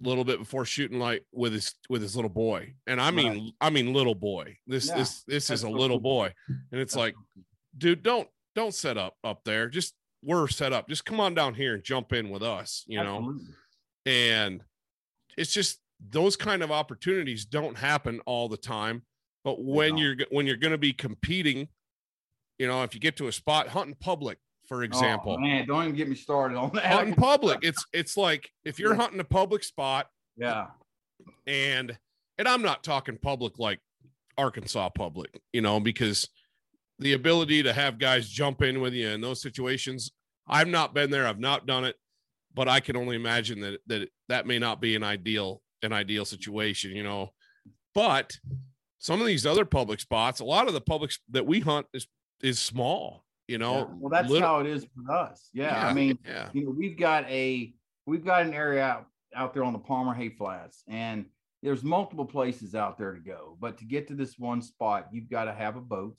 a little bit before shooting light with his with his little boy. And i mean right. i mean little boy. This yeah, this this is a little boy. And it's like dude don't don't set up up there. Just we're set up. Just come on down here and jump in with us you Absolutely. know and it's just those kind of opportunities don't happen all the time. But when you're when you're going to be competing, you know, if you get to a spot hunting public, for oh, example,
oh, man, don't even get me started on that.
Hunting public, it's it's like if you're hunting a public spot,
yeah,
and and I'm not talking public like Arkansas public, you know, because the ability to have guys jump in with you in those situations, I've not been there, I've not done it but I can only imagine that that that may not be an ideal an ideal situation, you know. But some of these other public spots, a lot of the public that we hunt is is small, you know.
Yeah. Well, that's little, how it is for us. Yeah, yeah I mean, yeah. you know, we've got a we've got an area out out there on the Palmer Hay Flats, and there's multiple places out there to go. But to get to this one spot, you've got to have a boat.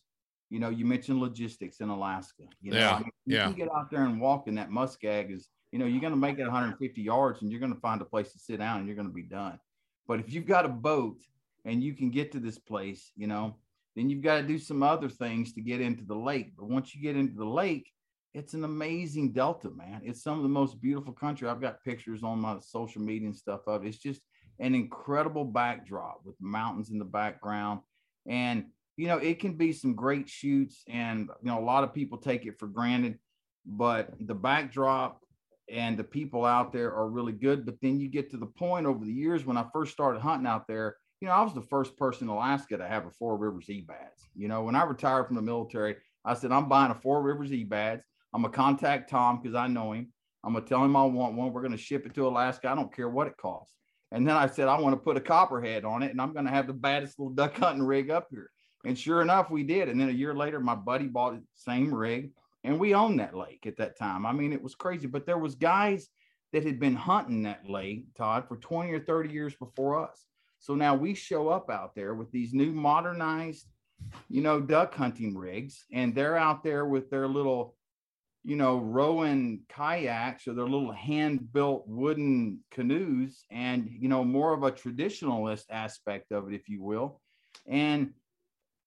You know, you mentioned logistics in Alaska. You know,
yeah, I mean, you
yeah. can get out there and walk in that muskeg is you know, you're going to make it 150 yards and you're going to find a place to sit down and you're going to be done. But if you've got a boat and you can get to this place, you know, then you've got to do some other things to get into the lake. But once you get into the lake, it's an amazing delta, man. It's some of the most beautiful country. I've got pictures on my social media and stuff of it. It's just an incredible backdrop with mountains in the background. And, you know, it can be some great shoots. And, you know, a lot of people take it for granted, but the backdrop and the people out there are really good. But then you get to the point over the years when I first started hunting out there, you know, I was the first person in Alaska to have a Four Rivers eBads. You know, when I retired from the military, I said, I'm buying a Four Rivers eBads. I'm going to contact Tom because I know him. I'm going to tell him I want one. We're going to ship it to Alaska. I don't care what it costs. And then I said, I want to put a copperhead on it and I'm going to have the baddest little duck hunting rig up here. And sure enough, we did. And then a year later, my buddy bought the same rig and we owned that lake at that time. I mean, it was crazy, but there was guys that had been hunting that lake, Todd, for 20 or 30 years before us. So now we show up out there with these new modernized, you know, duck hunting rigs, and they're out there with their little, you know, rowing kayaks or their little hand built wooden canoes, and, you know, more of a traditionalist aspect of it, if you will. And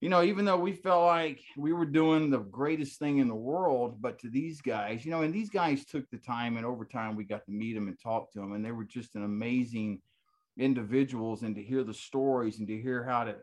you know, even though we felt like we were doing the greatest thing in the world, but to these guys, you know, and these guys took the time and over time we got to meet them and talk to them, and they were just an amazing individuals and to hear the stories and to hear how to,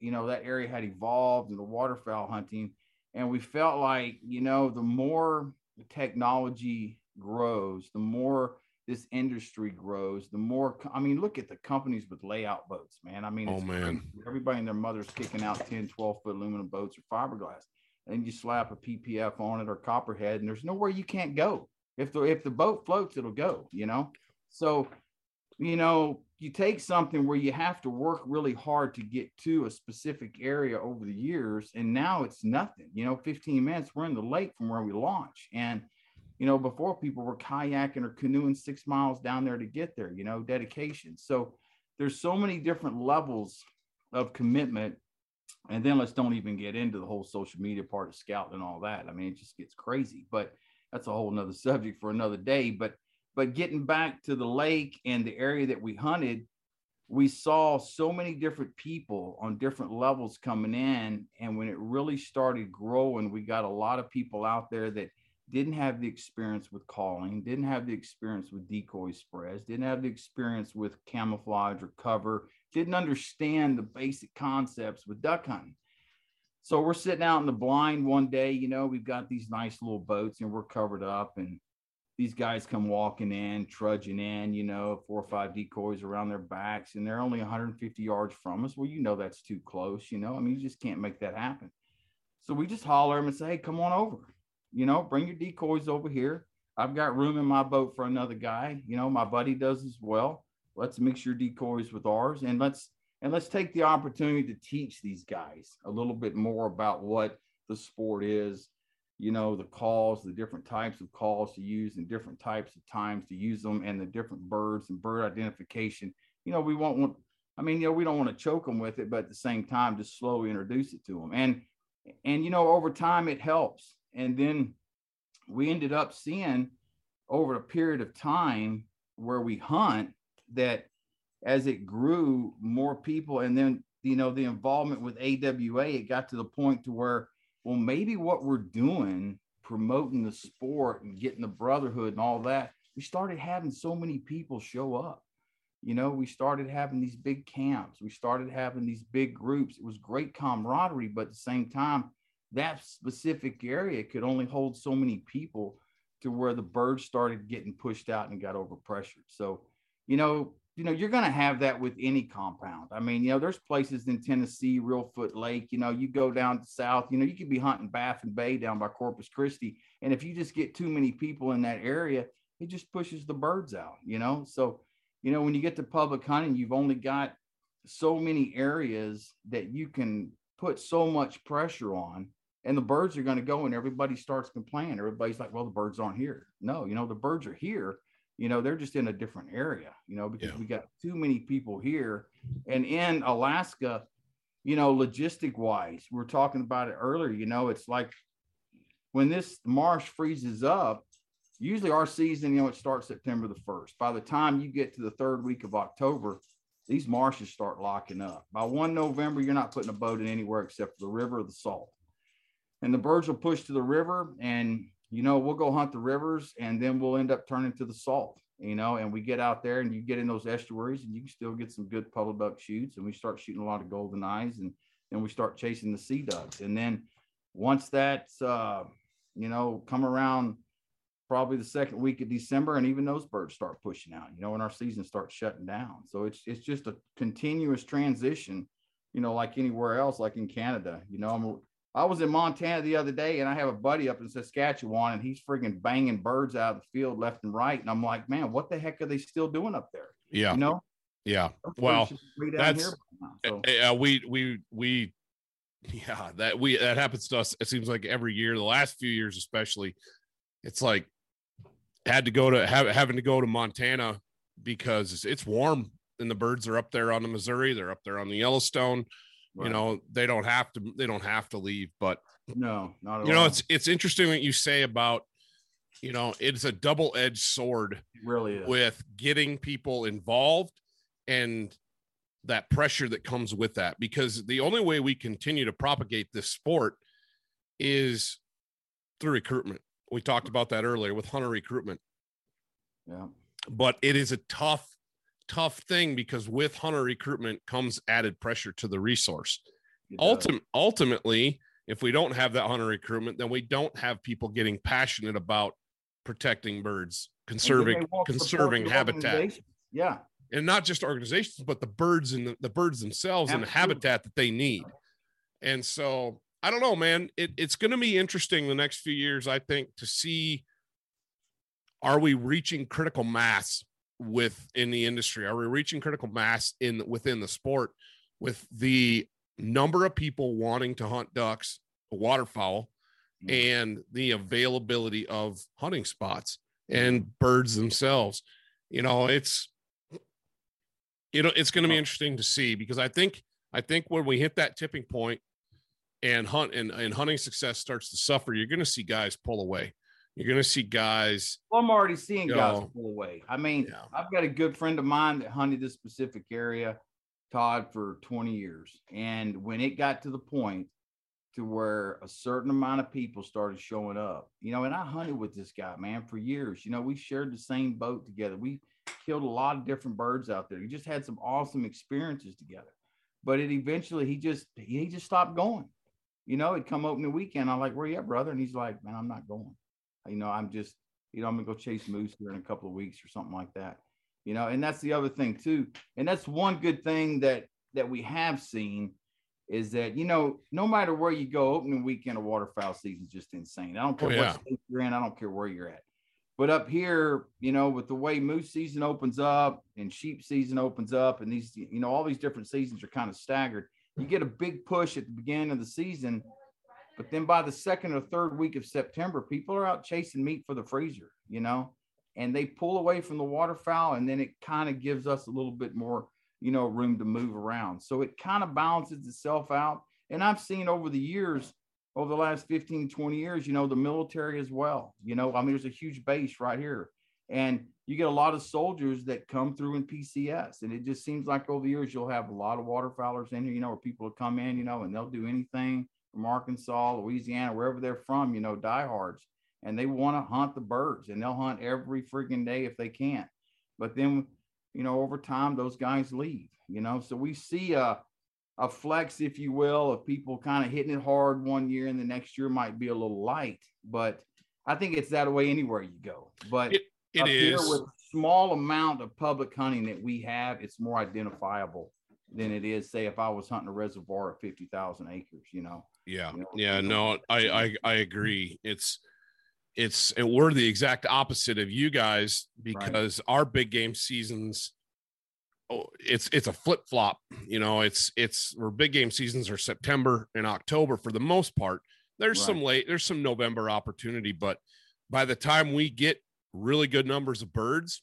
you know, that area had evolved and the waterfowl hunting. And we felt like, you know, the more technology grows, the more this industry grows, the more I mean, look at the companies with layout boats, man. I mean,
oh man,
everybody and their mother's kicking out 10, 12 foot aluminum boats or fiberglass. And you slap a PPF on it or copperhead, and there's nowhere you can't go. If the if the boat floats, it'll go, you know. So, you know, you take something where you have to work really hard to get to a specific area over the years and now it's nothing you know 15 minutes we're in the lake from where we launch. And you know before people were kayaking or canoeing six miles down there to get there you know dedication. So there's so many different levels of commitment and then let's don't even get into the whole social media part of scout and all that. I mean it just gets crazy but that's a whole nother [LAUGHS] subject for another day. But but getting back to the lake and the area that we hunted, we saw so many different people on different levels coming in. And when it really started growing, we got a lot of people out there that didn't have the experience with calling, didn't have the experience with decoy spreads, didn't have the experience with camouflage or cover, didn't understand the basic concepts with duck hunting. So we're sitting out in the blind one day, you know, we've got these nice little boats and we're covered up and these guys come walking in, trudging in, you know, four or five decoys around their backs, and they're only 150 yards from us. Well, you know that's too close, you know. I mean, you just can't make that happen. So we just holler them and say, "Hey, come on over. You know, bring your decoys over here. I've got room in my boat for another guy. You know, my buddy does as well. Let's mix your decoys with ours, and let's and let's take the opportunity to teach these guys a little bit more about what the sport is you know, the calls, the different types of calls to use and different types of times to use them and the different birds and bird identification. You know, we won't want, I mean, you know, we don't want to choke them with it, but at the same time, just slowly introduce it to them. And, and, you know, over time it helps. And then we ended up seeing over a period of time where we hunt that as it grew, more people, and then, you know, the involvement with AWA, it got to the point to where well, maybe what we're doing, promoting the sport and getting the brotherhood and all that, we started having so many people show up. You know, we started having these big camps, we started having these big groups. It was great camaraderie, but at the same time, that specific area could only hold so many people to where the birds started getting pushed out and got overpressured. So, you know, you know, you're going to have that with any compound. I mean, you know, there's places in Tennessee, Reelfoot Lake, you know, you go down south, you know, you could be hunting Baffin Bay down by Corpus Christi. And if you just get too many people in that area, it just pushes the birds out, you know? So, you know, when you get to public hunting, you've only got so many areas that you can put so much pressure on and the birds are going to go and everybody starts complaining. Everybody's like, well, the birds aren't here. No, you know, the birds are here you know they're just in a different area you know because yeah. we got too many people here. And in alaska you know logistic wise we are talking about it earlier you know it's like when this marsh freezes up usually our season you know it starts september the 1st by the time you get to the third week of october these marshes start locking up. By 1 november you're not putting a boat in anywhere except for the river or the salt. And the birds will push to the river and you know, we'll go hunt the rivers and then we'll end up turning to the salt, you know, and we get out there and you get in those estuaries and you can still get some good puddle duck shoots. And we start shooting a lot of golden eyes and then we start chasing the sea ducks. And then once that's, uh, you know, come around probably the second week of December, and even those birds start pushing out, you know, and our season starts shutting down. So it's it's just a continuous transition, you know, like anywhere else, like in Canada. You know, I'm I was in Montana the other day and I have a buddy up in Saskatchewan and he's freaking banging birds out of the field left and right. And I'm like, man, what the heck are they still doing up there?
Yeah.
You know?
Yeah. Well, that's, so. uh, we, we, we, yeah, that we, that happens to us. It seems like every year, the last few years, especially, it's like had to go to have, having to go to Montana because it's, it's warm and the birds are up there on the Missouri. They're up there on the Yellowstone Right. You know, they don't have to they don't have to leave, but
no, not
you all. You know, it's it's interesting what you say about you know, it's a double-edged sword
it really is.
with getting people involved and that pressure that comes with that because the only way we continue to propagate this sport is through recruitment. We talked about that earlier with hunter recruitment.
Yeah.
But it is a tough tough thing because with hunter recruitment comes added pressure to the resource. Ultim- ultimately, if we don't have that hunter recruitment, then we don't have people getting passionate about protecting birds, conserving conserving habitat.
Yeah.
And not just organizations, but the birds and the, the birds themselves Absolutely. and the habitat that they need. And so I don't know, man. It, it's going to be interesting the next few years, I think, to see are we reaching critical mass with in the industry? Are we reaching critical mass in within the sport with the number of people wanting to hunt ducks, waterfowl, mm-hmm. and the availability of hunting spots mm-hmm. and birds themselves? You know, it's you know, it's going to be interesting to see because I think I think when we hit that tipping point and hunt and, and hunting success starts to suffer, you're going to see guys pull away. You're going to see guys.
Well, I'm already seeing guys know, pull away. I mean, yeah. I've got a good friend of mine that hunted this specific area, Todd, for 20 years. And when it got to the point to where a certain amount of people started showing up, you know, and I hunted with this guy, man, for years. You know, we shared the same boat together. We killed a lot of different birds out there. We just had some awesome experiences together. But it eventually he just he just stopped going. You know, it come open the weekend. I'm like, where you at, brother? And he's like, man, I'm not going. You know, I'm just, you know, I'm gonna go chase moose here in a couple of weeks or something like that. You know, and that's the other thing too. And that's one good thing that that we have seen is that you know, no matter where you go, opening weekend of waterfowl season is just insane. I don't oh, care oh, yeah. what state you're in, I don't care where you're at. But up here, you know, with the way moose season opens up and sheep season opens up, and these, you know, all these different seasons are kind of staggered. You get a big push at the beginning of the season but then by the second or third week of September, people are out chasing meat for the freezer, you know, and they pull away from the waterfowl, and then it kind of gives us a little bit more, you know, room to move around. So it kind of balances itself out. And I've seen over the years, over the last 15, 20 years, you know, the military as well. You know, I mean, there's a huge base right here. And you get a lot of soldiers that come through in PCS. And it just seems like over the years, you'll have a lot of waterfowlers in here, you know, where people will come in, you know, and they'll do anything from Arkansas, Louisiana, wherever they're from, you know, diehards, and they want to hunt the birds and they'll hunt every freaking day if they can. But then, you know, over time, those guys leave, you know, so we see a, a flex, if you will, of people kind of hitting it hard one year and the next year might be a little light. But I think it's that way anywhere you go. But
it, it is.
with small amount of public hunting that we have, it's more identifiable than it is, say, if I was hunting a reservoir at 50,000 acres, you know.
Yeah. You know, yeah. No, I, I, I agree. It's, it's, and we're the exact opposite of you guys because right. our big game seasons, oh, it's, it's a flip flop. You know, it's, it's, where big game seasons are September and October for the most part. There's right. some late, there's some November opportunity, but by the time we get really good numbers of birds,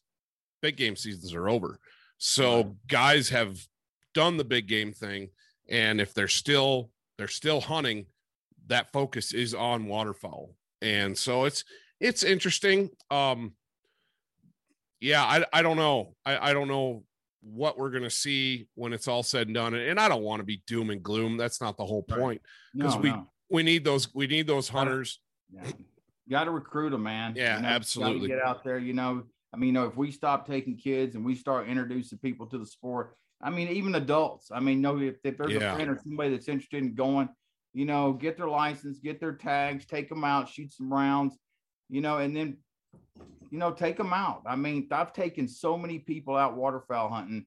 big game seasons are over. So guys have done the big game thing and if they're still they're still hunting that focus is on waterfowl. And so it's it's interesting. Um yeah i i don't know. I i don't know what we're going to see when it's all said and done. And i don't want to be doom and gloom. That's not the whole point. Because no, we no. we need those we need those hunters.
Yeah. got to recruit them man.
Yeah
you know,
absolutely.
get out there you know. I mean you know if we stop taking kids and we start introducing people to the sport I mean, even adults. I mean, no, if, if there's yeah. a friend or somebody that's interested in going, you know, get their license, get their tags, take them out, shoot some rounds, you know, and then, you know, take them out. I mean, I've taken so many people out waterfowl hunting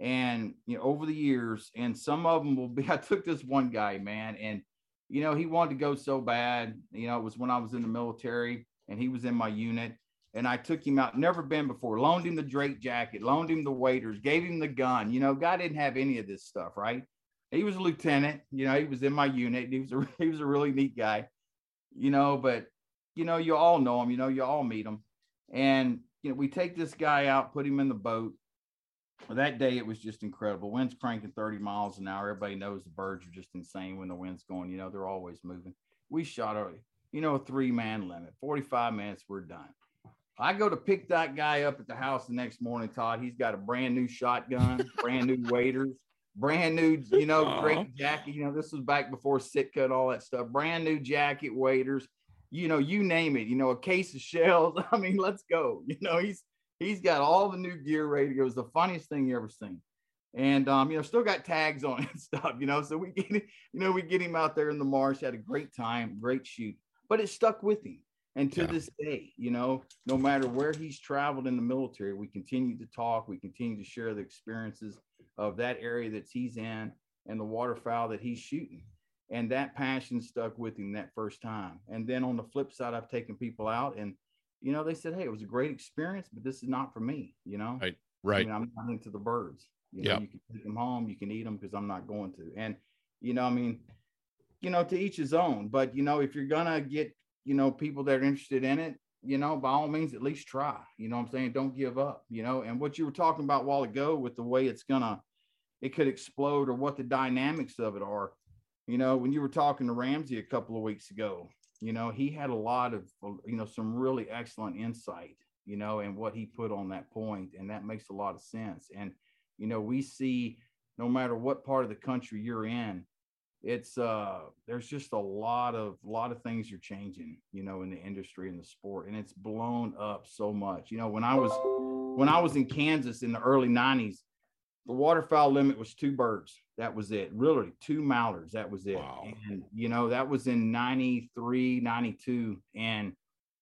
and, you know, over the years, and some of them will be, [LAUGHS] I took this one guy, man, and, you know, he wanted to go so bad. You know, it was when I was in the military and he was in my unit and I took him out, never been before, loaned him the Drake jacket, loaned him the waders, gave him the gun. You know, guy didn't have any of this stuff, right? He was a lieutenant, you know, he was in my unit. He was a [LAUGHS] he was a really neat guy, you know, but you know, you all know him, you know, you all meet him. And you know, we take this guy out, put him in the boat. Well, that day it was just incredible. Wind's cranking 30 miles an hour. Everybody knows the birds are just insane when the wind's going, you know, they're always moving. We shot a, you know, a three-man limit. 45 minutes, we're done I go to pick that guy up at the house the next morning, Todd. He's got a brand new shotgun, [LAUGHS] brand new waders, brand new, you know, great jacket. You know, this was back before Sitka and all that stuff. Brand new jacket, waders, you know, you name it. You know, a case of shells. [LAUGHS] I mean, let's go. You know, he's he's got all the new gear ready. It was the funniest thing you ever seen. And um, you know, still got tags on [LAUGHS] and stuff, you know. So we get you know, we get him out there in the marsh, had a great time, great shoot, but it stuck with him and to yeah. this day, you know, no matter where he's traveled in the military, we continue to talk, we continue to share the experiences of that area that he's in and the waterfowl that he's shooting. And that passion stuck with him that first time. And then on the flip side, I've taken people out and you know, they said, Hey, it was a great experience, but this is not for me, you know?
Right. Right.
I mean, I'm not into the birds. You know,
Yep.
you can take them home, you can eat them because I'm not going to. And, you know, I mean, you know, to each his own. But, you know, if you're going to get, you know, people that are interested in it, you know, by all means, at least try. You know I'm saying? Don't give up, you know. And what you were talking about a while ago with the way it's to, it could explode or what the dynamics of it are. You know, when you were talking to Ramsey a couple of weeks ago, you know, he had a lot of, you know, some really excellent insight, you know, and what he put on that point, And that makes a lot of sense. And, you know, we see no matter what part of the country you're in, it's uh there's just a lot of lot of things are changing you know in the industry and the sport and it's blown up so much. You know when i was when i was in kansas in the early 90s the waterfowl limit was two birds. That was it. Really two mallards. That was it.
Wow.
and you know that was in 93 92 and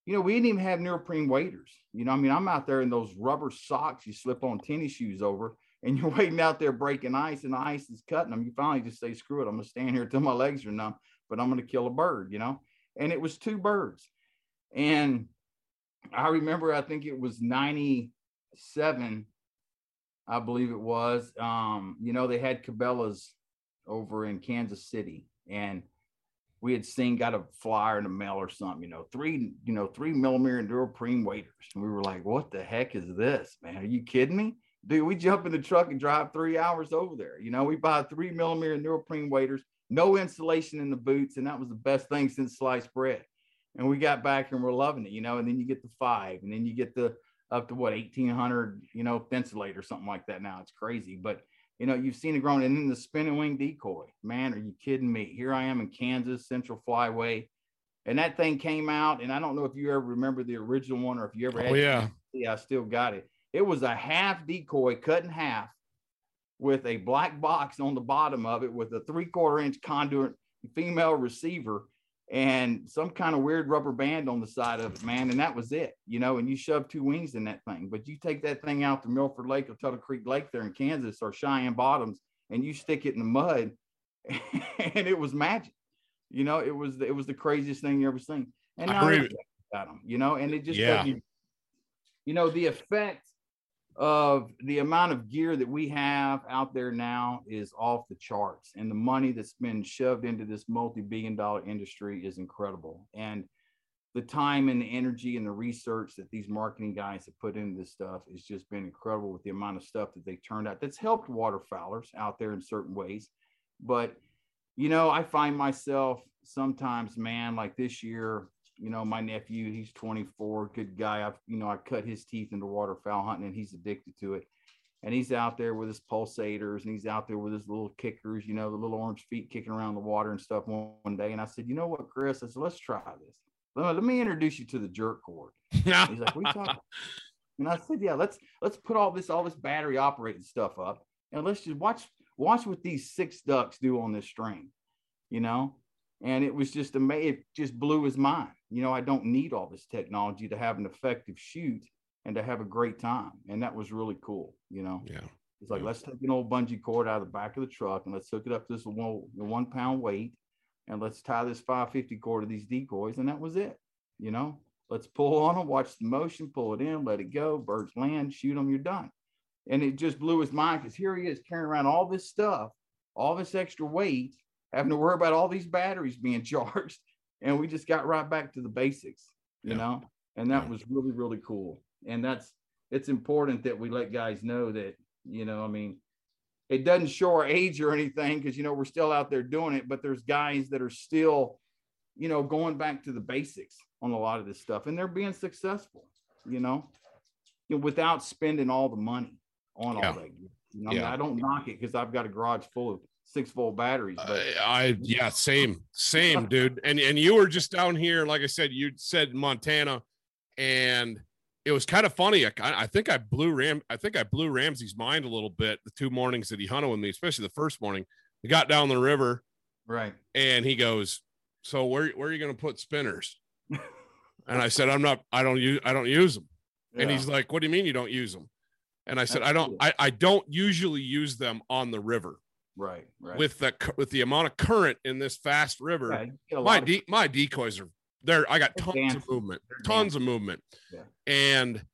you know we didn't even have neoprene waders. You know i mean i'm out there in those rubber socks you slip on tennis shoes over and you're [LAUGHS] waiting out there breaking ice and the ice is cutting them, you finally just say, screw it, I'm gonna stand here till my legs are numb, but I'm gonna kill a bird, you know? And it was two birds. And I remember, I think it was 97, I believe it was. Um, you know, they had Cabela's over in Kansas City, and we had seen got a flyer in the mail or something, you know, three, you know, three millimeter neoprene waders. And we were like, what the heck is this, man? Are you kidding me? Dude, we jump in the truck and drive three hours over there. You know, we buy three millimeter neoprene waders, no insulation in the boots, and that was the best thing since sliced bread. And we got back and we're loving it, you know. And then you get the five, and then you get the up to what 1800, you know, thinsulate or something like that. Now it's crazy, but you know, you've seen it growing. And then the spinning wing decoy, man, are you kidding me? Here I am in Kansas Central Flyway, and that thing came out. And I don't know if you ever remember the original one or if you ever
Oh yeah.
Yeah, I still got it. It was a half decoy cut in half with a black box on the bottom of it with a three quarter inch conduit female receiver and some kind of weird rubber band on the side of it, man. And that was it, you know. And you shove two wings in that thing, but you take that thing out to Milford Lake or Tuttle Creek Lake there in Kansas or Cheyenne Bottoms and you stick it in the mud [LAUGHS] and it was magic. You know, it was it was the craziest thing you ever seen. And
I
now
agree
everybody got them, you know, and it just
Yeah.
doesn't you know the effect of the amount of gear that we have out there now is off the charts. And the money that's been shoved into this multi-billion dollar industry is incredible. And the time and the energy and the research that these marketing guys have put into this stuff has just been incredible with the amount of stuff that they turned out that's helped waterfowlers out there in certain ways. But you know i find myself sometimes man like this year you know, my nephew, he's 24, good guy. I've, you know, I cut his teeth into waterfowl hunting and he's addicted to it. And he's out there with his pulsators and he's out there with his little kickers, you know, the little orange feet kicking around the water and stuff one, one day. And I said, you know what, Chris? I said, let's try this. Let, let me introduce you to the jerk cord. Yeah. He's like, we talking? [LAUGHS] And I said, yeah, let's let's put all this all this battery operated stuff up and let's just watch watch what these six ducks do on this string, you know. And it was just amazing. It just blew his mind. You know, I don't need all this technology to have an effective shoot and to have a great time. And that was really cool. You know,
yeah.
it's like
Yeah.
let's take an old bungee cord out of the back of the truck and let's hook it up to this one, one pound weight, and let's tie this 550 cord to these decoys, and that was it. You know, let's pull on them, watch the motion, pull it in, let it go, birds land, shoot them, you're done. And it just blew his mind because here he is carrying around all this stuff, all this extra weight, having to worry about all these batteries being [LAUGHS] charged. And we just got right back to the basics, you
Yeah.
know, and that
Yeah.
was really, really cool. And that's it's important that we let guys know that, you know, I mean, it doesn't show our age or anything because you know we're still out there doing it, but there's guys that are still, you know, going back to the basics on a lot of this stuff, and they're being successful, you know, without spending all the money on
Yeah.
all that. You know, I, mean,
Yeah.
I don't knock it because I've got a garage full of six volt batteries, but
I, I yeah, same, [LAUGHS] same, dude. And and you were just down here, like I said, you said Montana, and it was kind of funny. I, I think I blew Ram, I think I blew Ramsey's mind a little bit the two mornings that he hunted with me, especially the first morning. We got down the river,
right.
and he goes, "So where where are you going to put spinners?" [LAUGHS] And I said, "I'm not. I don't use. I don't use them." And he's like, "What do you mean you don't use them?" And I said,
That's
"I don't.
cool.
I, I don't usually use them on the river
right, right.
with the with the amount of current in this fast river."
Yeah, you get a lot
my
of-
my decoys are There, I got tons of movement, tons of movement,
Yeah.
and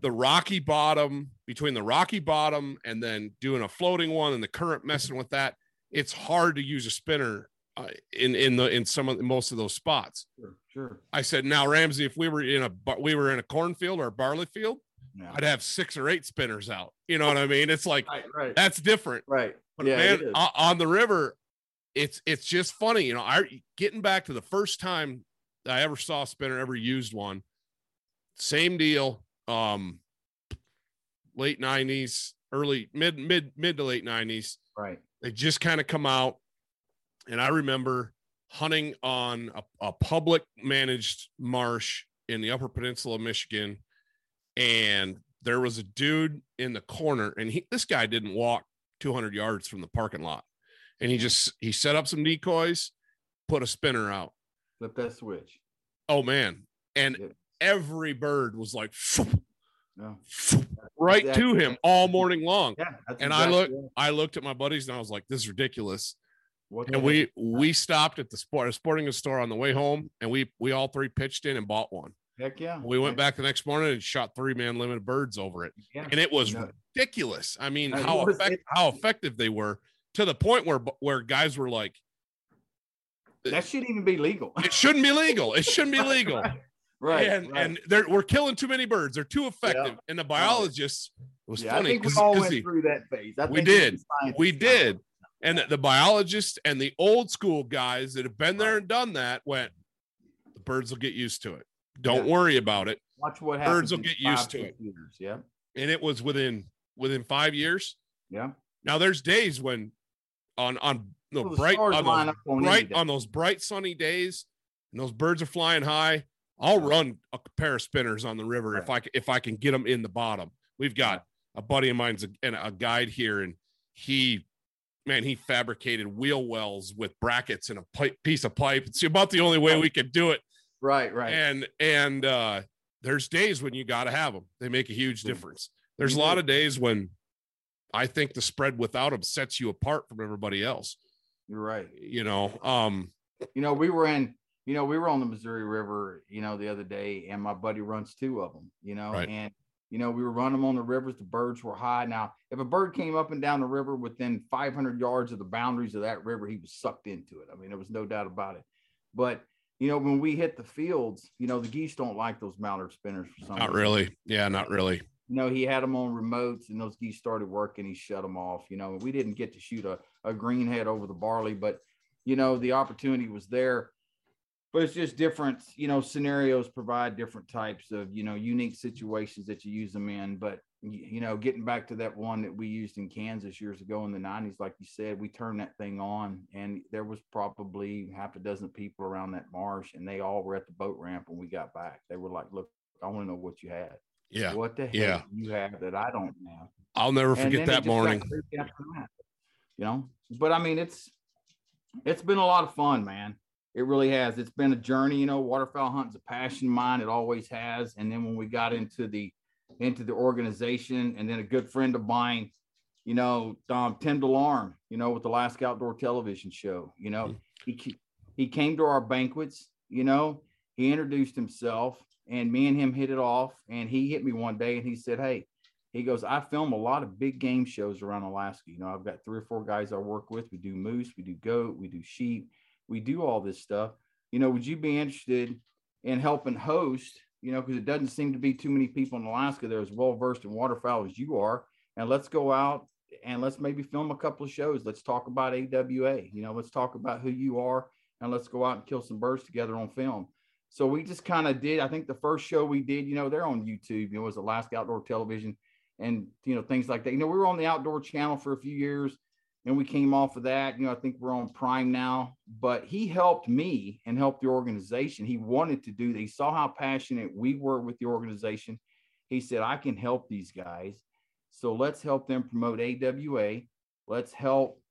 the rocky bottom between the rocky bottom and then doing a floating one and the current messing with that. It's hard to use a spinner uh, in in the in some of the, most of those spots.
Sure, sure.
I said, now Ramsey, if we were in a we were in a cornfield or a barley field,
Yeah.
I'd have six or eight spinners out. You know what I mean? It's like
Right, right,
that's different.
right.
But
yeah,
man, on the river, it's it's just funny. You know, I getting back to the first time I ever saw a spinner, ever used one. Same deal. Um, late nineties, early mid mid mid to late nineties.
right.
They just kind of come out, and I remember hunting on a, a public managed marsh in the Upper Peninsula of Michigan, and there was a dude in the corner, and he this guy didn't walk 200 yards from the parking lot, and he just he set up some decoys, put a spinner out.
Flip that switch.
Oh man, and
Yep.
every bird was like
No.
right to him all morning long.
Yeah.
And I
exactly
look-
it.
I looked at my buddies and I was like, "This is ridiculous."
What
and
heck?
we we stopped at the sport sporting goods store on the way home and we we all three pitched in and bought one
heck yeah.
we went back the next morning and shot three man limited birds over it
yeah.
and it was
No.
ridiculous i mean how effect, how effective they were to the point where where guys were like
that shouldn't even be legal.
it shouldn't be legal it shouldn't be [LAUGHS] legal
Right.
and
right.
and they're we're killing too many birds they're too effective and the biologists it was
yeah, I
funny
think we all went
the-
through that phase.
We did. we did and the, the biologists and the old school guys that have been there and done that went the birds will get used to it don't
Yeah.
worry about it
Watch what
Birds will get used to
it. Years. Yeah.
and it was within within five years
Yeah.
now there's days when on on the
the
bright on those
on
bright on those bright sunny days and those birds are flying high i'll run a pair of spinners on the river if I if i can get them in the bottom we've got a buddy of mine's a, and a guide here and he man he fabricated wheel wells with brackets and a pipe, piece of pipe it's about the only way we could do it
Right. Right.
and and uh there's days when you got to have them they make a huge difference there's a lot of days when i think the spread without them sets you apart from everybody else
You're right.
you know um
You know, we were in. You know, we were on the Missouri River. You know, the other day, and my buddy runs two of them. You know,
Right.
and you know, we were running them on the rivers. The birds were high. Now, if a bird came up and down the river within 500 yards of the boundaries of that river, he was sucked into it. I mean, there was no doubt about it. But you know, when we hit the fields, you know, the geese don't like those mallard spinners for some
not
reason.
really yeah not really
you know, he had them on remotes and those geese started working. He shut them off. You know, we didn't get to shoot a, a greenhead over the barley, but, you know, the opportunity was there. But it's just different, you know, scenarios provide different types of, you know, unique situations that you use them in. But, you know, getting back to that one that we used in Kansas years ago in the 90s, like you said, we turned that thing on and there was probably half a dozen people around that marsh and they all were at the boat ramp when we got back. They were like, look, I want to know what you had
yeah
what the hell
Yeah.
you have that I don't have?
i'll never forget that morning
that, You know, but I mean, it's it's been a lot of fun, man. It really has. It's been a journey. You know, waterfowl hunting's a passion of mine. It always has. And then when we got into the into the organization, and then a good friend of mine, you know, um, Tim DeLarm, you know, with the Alaska Outdoor Television Show, you know, he he came to our banquets. You know, he introduced himself, and me and him hit it off. And he hit me one day, and he said, "Hey." He goes, I film a lot of big game shows around Alaska. You know, I've got three or four guys I work with. We do moose, we do goat, we do sheep, we do all this stuff. You know, would you be interested in helping host? You know, because it doesn't seem to be too many people in Alaska that are as well versed in waterfowl as you are. And let's go out and let's maybe film a couple of shows. Let's talk about AWA. You know, let's talk about who you are and let's go out and kill some birds together on film. So we just kind of did. I think the first show we did, you know, they're on YouTube. You know, it was Alaska Outdoor Television and you know things like that. You know, we were on the outdoor channel for a few years, and we came off of that. You know, I think we're on Prime now. But he helped me and helped the organization. He wanted to do. He saw how passionate we were with the organization. He said, "I can help these guys, so let's help them promote AWA. Let's help."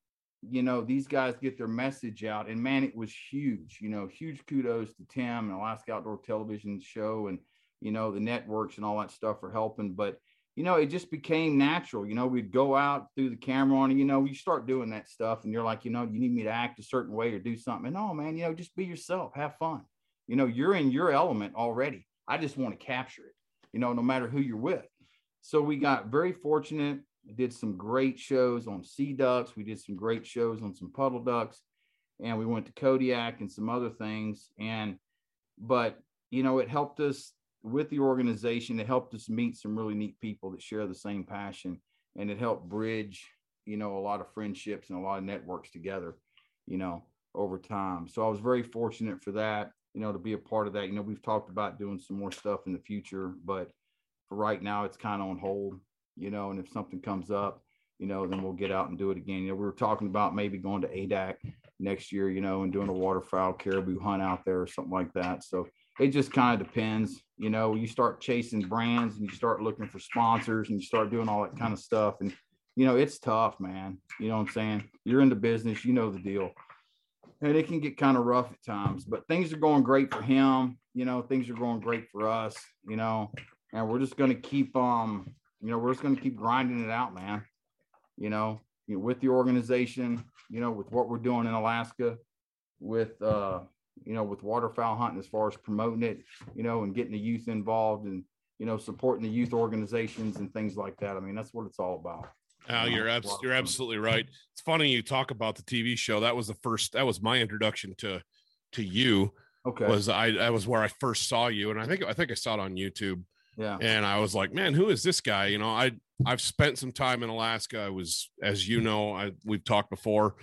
You know, these guys get their message out. And man, it was huge. You know, huge kudos to Tim and Alaska Outdoor Television Show and, you know, the networks and all that stuff for helping. But you know, it just became natural. You know, we'd go out through the camera on, you know, you start doing that stuff and you're like, you know, you need me to act a certain way or do something. And no, man, you know, just be yourself, have fun. You know, you're in your element already. I just want to capture it, you know, no matter who you're with. So we got very fortunate, did some great shows on sea ducks. We did some great shows on some puddle ducks, and we went to Kodiak and some other things. And, but, you know, it helped us with the organization. It helped us meet some really neat people that share the same passion, and it helped bridge, you know, a lot of friendships and a lot of networks together, you know, over time. So I was very fortunate for that you know, to be a part of that. You know, we've talked about doing some more stuff in the future, but for right now, it's kind of on hold, you know, and if something comes up, you know, then we'll get out and do it again. You know, we were talking about maybe going to Adak next year, you know, and doing a waterfowl caribou hunt out there or something like that. So it just kind of depends, you know, you start chasing brands and you start looking for sponsors and you start doing all that kind of stuff. And, you know, it's tough, man. You know what I'm saying? You're in the business, you know the deal and it can get kind of rough at times, but things are going great for him. You know, things are going great for us, you know, and we're just going to keep, um, you know, we're just going to keep grinding it out, man. You know, you know, with the organization, you know, with what we're doing in Alaska, with, uh, you know, with waterfowl hunting as far as promoting it, you know, and getting the youth involved and, you know, supporting the youth organizations and things like that. I mean, that's what it's all about.
Al, you're abs- you're absolutely right. It's funny you talk about the TV show. That was the first. That was my introduction to to you.
Okay.
Was I? That was where I first saw you, and I think I think I saw it on YouTube.
Yeah.
And I was like, man, who is this guy? You know, I I've spent some time in Alaska. I was, as you know, I we've talked before,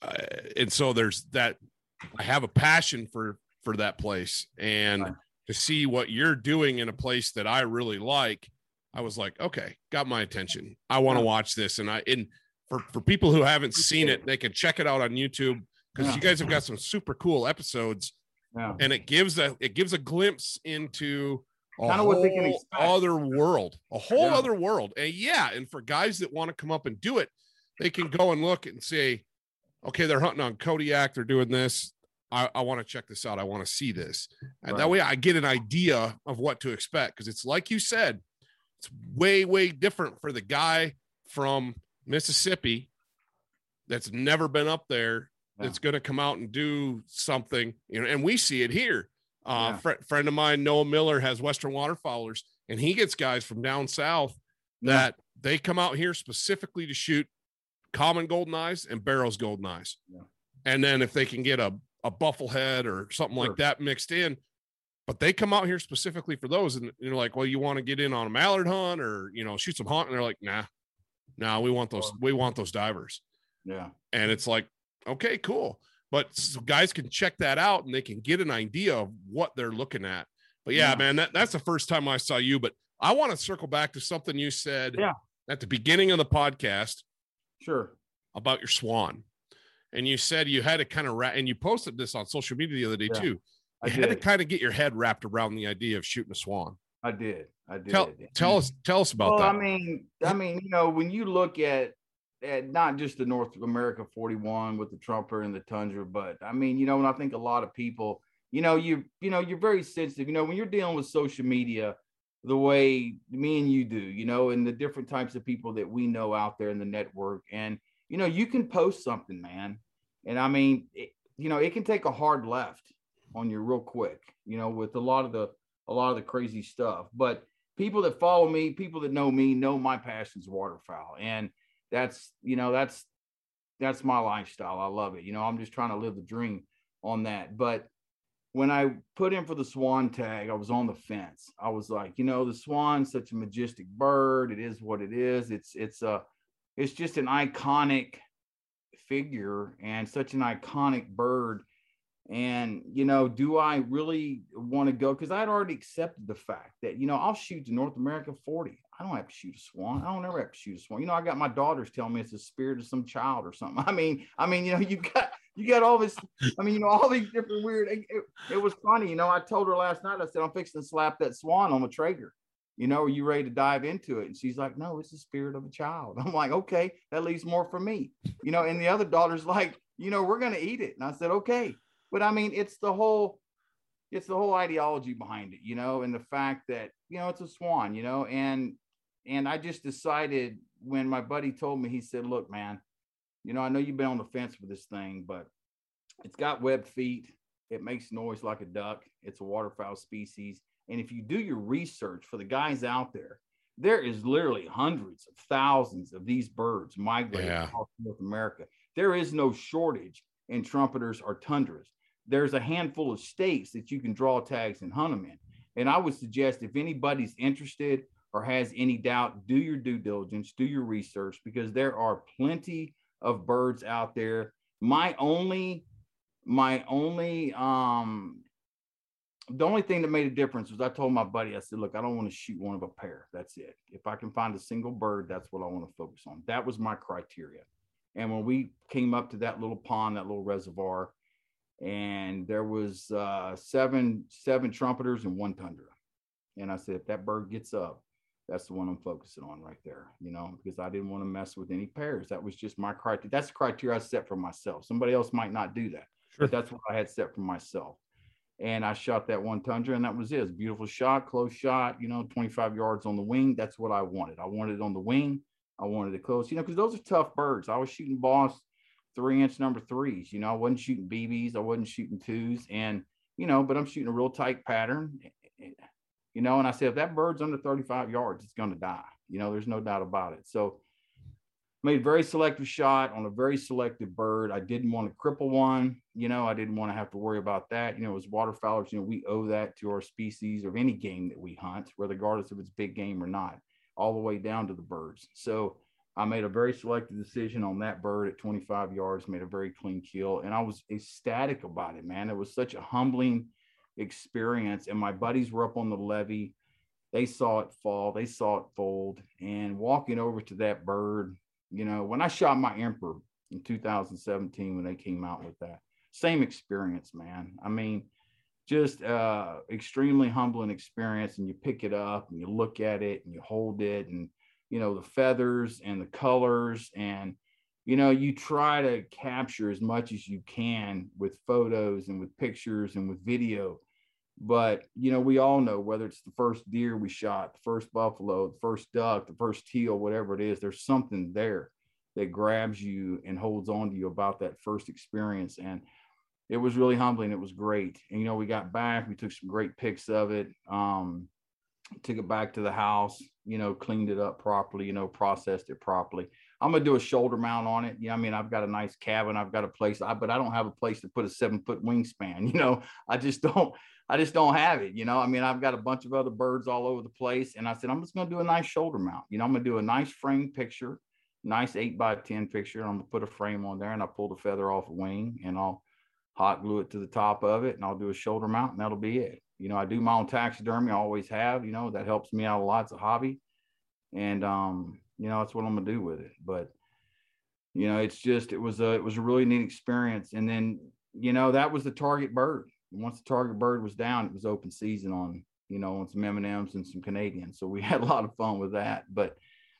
uh, and so there's that. I have a passion for for that place, and right. to see what you're doing in a place that I really like I was like, okay, got my attention. I want to watch this. And I, and for, for people who haven't seen it, they can check it out on YouTube because yeah. you guys have got some super cool episodes. Yeah. And it gives a, it gives a glimpse into a kind of what they can expect. other world, a whole yeah. other world. And yeah. And for guys that want to come up and do it, they can go and look and say, okay, they're hunting on Kodiak. They're doing this. I, I want to check this out. I want to see this. And right. that way I get an idea of what to expect. Cause it's like you said, it's way, way different for the guy from Mississippi that's never been up there yeah. that's going to come out and do something, you know, and we see it here. Uh, yeah. fr- friend of mine, Noah Miller, has Western waterfowlers, and he gets guys from down south that yeah. they come out here specifically to shoot common golden eyes and Barrow's golden eyes. And then if they can get a, a bufflehead or something sure. like that mixed in, but they come out here specifically for those and you're like well you want to get in on a mallard hunt or you know shoot some hunt and they're like nah nah we want those we want those divers
yeah
and it's like okay cool but so guys can check that out and they can get an idea of what they're looking at but yeah, yeah. man that, that's the first time i saw you but i want to circle back to something you said
yeah.
at the beginning of the podcast
sure
about your swan and you said you had to kind of ra- and you posted this on social media the other day yeah. too I you did. had to kind of get your head wrapped around the idea of shooting a swan.
I did. I did.
Tell, tell us tell us about
well,
that.
I mean, I mean, you know, when you look at at not just the North America 41 with the Trumper and the Tundra, but I mean, you know, and I think a lot of people, you know, you you know, you're very sensitive. You know, when you're dealing with social media, the way me and you do, you know, and the different types of people that we know out there in the network, and you know, you can post something, man, and I mean, it, you know, it can take a hard left on you real quick, you know, with a lot of the a lot of the crazy stuff. But people that follow me, people that know me, know my passion's waterfowl. And that's, you know, that's that's my lifestyle. I love it. You know, I'm just trying to live the dream on that. But when I put in for the swan tag, I was on the fence. I was like, you know, the swan's such a majestic bird. It is what it is. It's it's a it's just an iconic figure and such an iconic bird and, you know, do I really want to go? Because I'd already accepted the fact that, you know, I'll shoot the North America 40. I don't have to shoot a swan. I don't ever have to shoot a swan. You know, I got my daughters telling me it's the spirit of some child or something. [LAUGHS] I mean, I mean, you know, you got you got all this, I mean, you know, all these different weird. It, it, it was funny, you know. I told her last night, I said, I'm fixing to slap that swan on the Traeger. You know, are you ready to dive into it? And she's like, No, it's the spirit of a child. [LAUGHS] I'm like, okay, that leaves more for me. You know, and the other daughter's like, you know, we're gonna eat it. And I said, okay. But I mean, it's the whole it's the whole ideology behind it, you know, and the fact that, you know, it's a swan, you know, and and I just decided when my buddy told me, he said, Look, man, you know, I know you've been on the fence with this thing, but it's got web feet. It makes noise like a duck. It's a waterfowl species. And if you do your research for the guys out there, there is literally hundreds of thousands of these birds migrating
Yeah.
across North America. There is no shortage in trumpeters or tundras. There's a handful of states that you can draw tags and hunt them in. And I would suggest if anybody's interested or has any doubt, do your due diligence, do your research, because there are plenty of birds out there. My only, my only, um, the only thing that made a difference was I told my buddy, I said, look, I don't want to shoot one of a pair. That's it. If I can find a single bird, that's what I want to focus on. That was my criteria. And when we came up to that little pond, that little reservoir, and there was uh, seven seven trumpeters and one tundra, and I said, if that bird gets up, that's the one I'm focusing on right there. You know, because I didn't want to mess with any pairs. That was just my criteria. That's the criteria I set for myself. Somebody else might not do that,
Sure.
but that's what I had set for myself. And I shot that one tundra, and that was it. It was beautiful shot, close shot. You know, 25 yards on the wing. That's what I wanted. I wanted it on the wing. I wanted it close. You know, because those are tough birds. I was shooting boss three inch number threes. You know, I wasn't shooting BBs, I wasn't shooting twos, and you know, but I'm shooting a real tight pattern. Eh, eh, You know, and I said if that bird's under 35 yards, it's going to die. You know, there's no doubt about it. So made a very selective shot on a very selective bird. I didn't want to cripple one. You know, I didn't want to have to worry about that. You know, as waterfowlers, you know, we owe that to our species of any game that we hunt, regardless if it's big game or not, all the way down to the birds. So I made a very selective decision on that bird at 25 yards, made a very clean kill, and I was ecstatic about it, man. It was such a humbling experience. And my buddies were up on the levee. They saw it fall, they saw it fold, and walking over to that bird, you know, when I shot my emperor in 2017 when they came out with that, same experience, man. I mean, just uh extremely humbling experience and you pick it up and you look at it and you hold it and you know the feathers and the colors and you know you try to capture as much as you can with photos and with pictures and with video. But you know we all know whether it's the first deer we shot the first buffalo the first duck the first teal whatever it is there's something there that grabs you and holds on to you about that first experience. And it was really humbling. It was great. And you know we got back we took some great pics of it um took it back to the house you know cleaned it up properly you know processed it properly i'm gonna do a shoulder mount on it yeah i mean i've got a nice cabin i've got a place I, but i don't have a place to put a seven foot wingspan [LAUGHS] you know i just don't i just don't have it you know i mean i've got a bunch of other birds all over the place and i said i'm just gonna do a nice shoulder mount you know i'm gonna do a nice frame picture nice eight by ten picture i'm gonna put a frame on there and i pull the feather off a wing and i'll hot glue it to the top of it and I'll do a shoulder mount and that'll be it. You know, I do my own taxidermy, I always have, you know, that helps me out a lot. It's a hobby. And um, you know, that's what I'm gonna do with it. But you know, it's just it was a it was a really neat experience. And then, you know, that was the target bird. Once the target bird was down, it was open season on, you know, on some M&Ms and some Canadians. So we [LAUGHS] had a lot of fun with that. But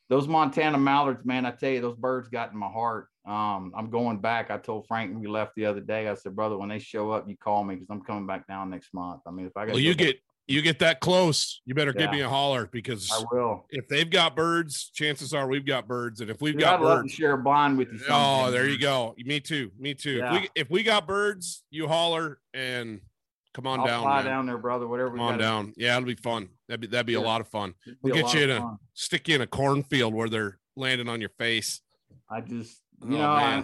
those Montana mallards, man, I tell you, those birds got in my heart. Um, I'm going back. I told Frank when we left the other day, I said, brother, when they show up, you call me because I'm coming back down next month. I mean, if I got
Well, you get you get that close, you better give me a holler because
I will.
if they've got birds, chances are we've got birds, and if we've
Dude, I'd
got
love to
birds,
share a blind with you.
oh, there you go. Me too. Me too. If we if we got birds, you holler and come on
I'll
down.
fly
man.
down there, brother. Whatever.
Come
we
on down. Yeah, it'll be fun. That'd be that'd be a lot of fun. We'll get you in a-
fun.
Stick you in a cornfield where they're landing on your face.
I just,
Oh,
you know, I,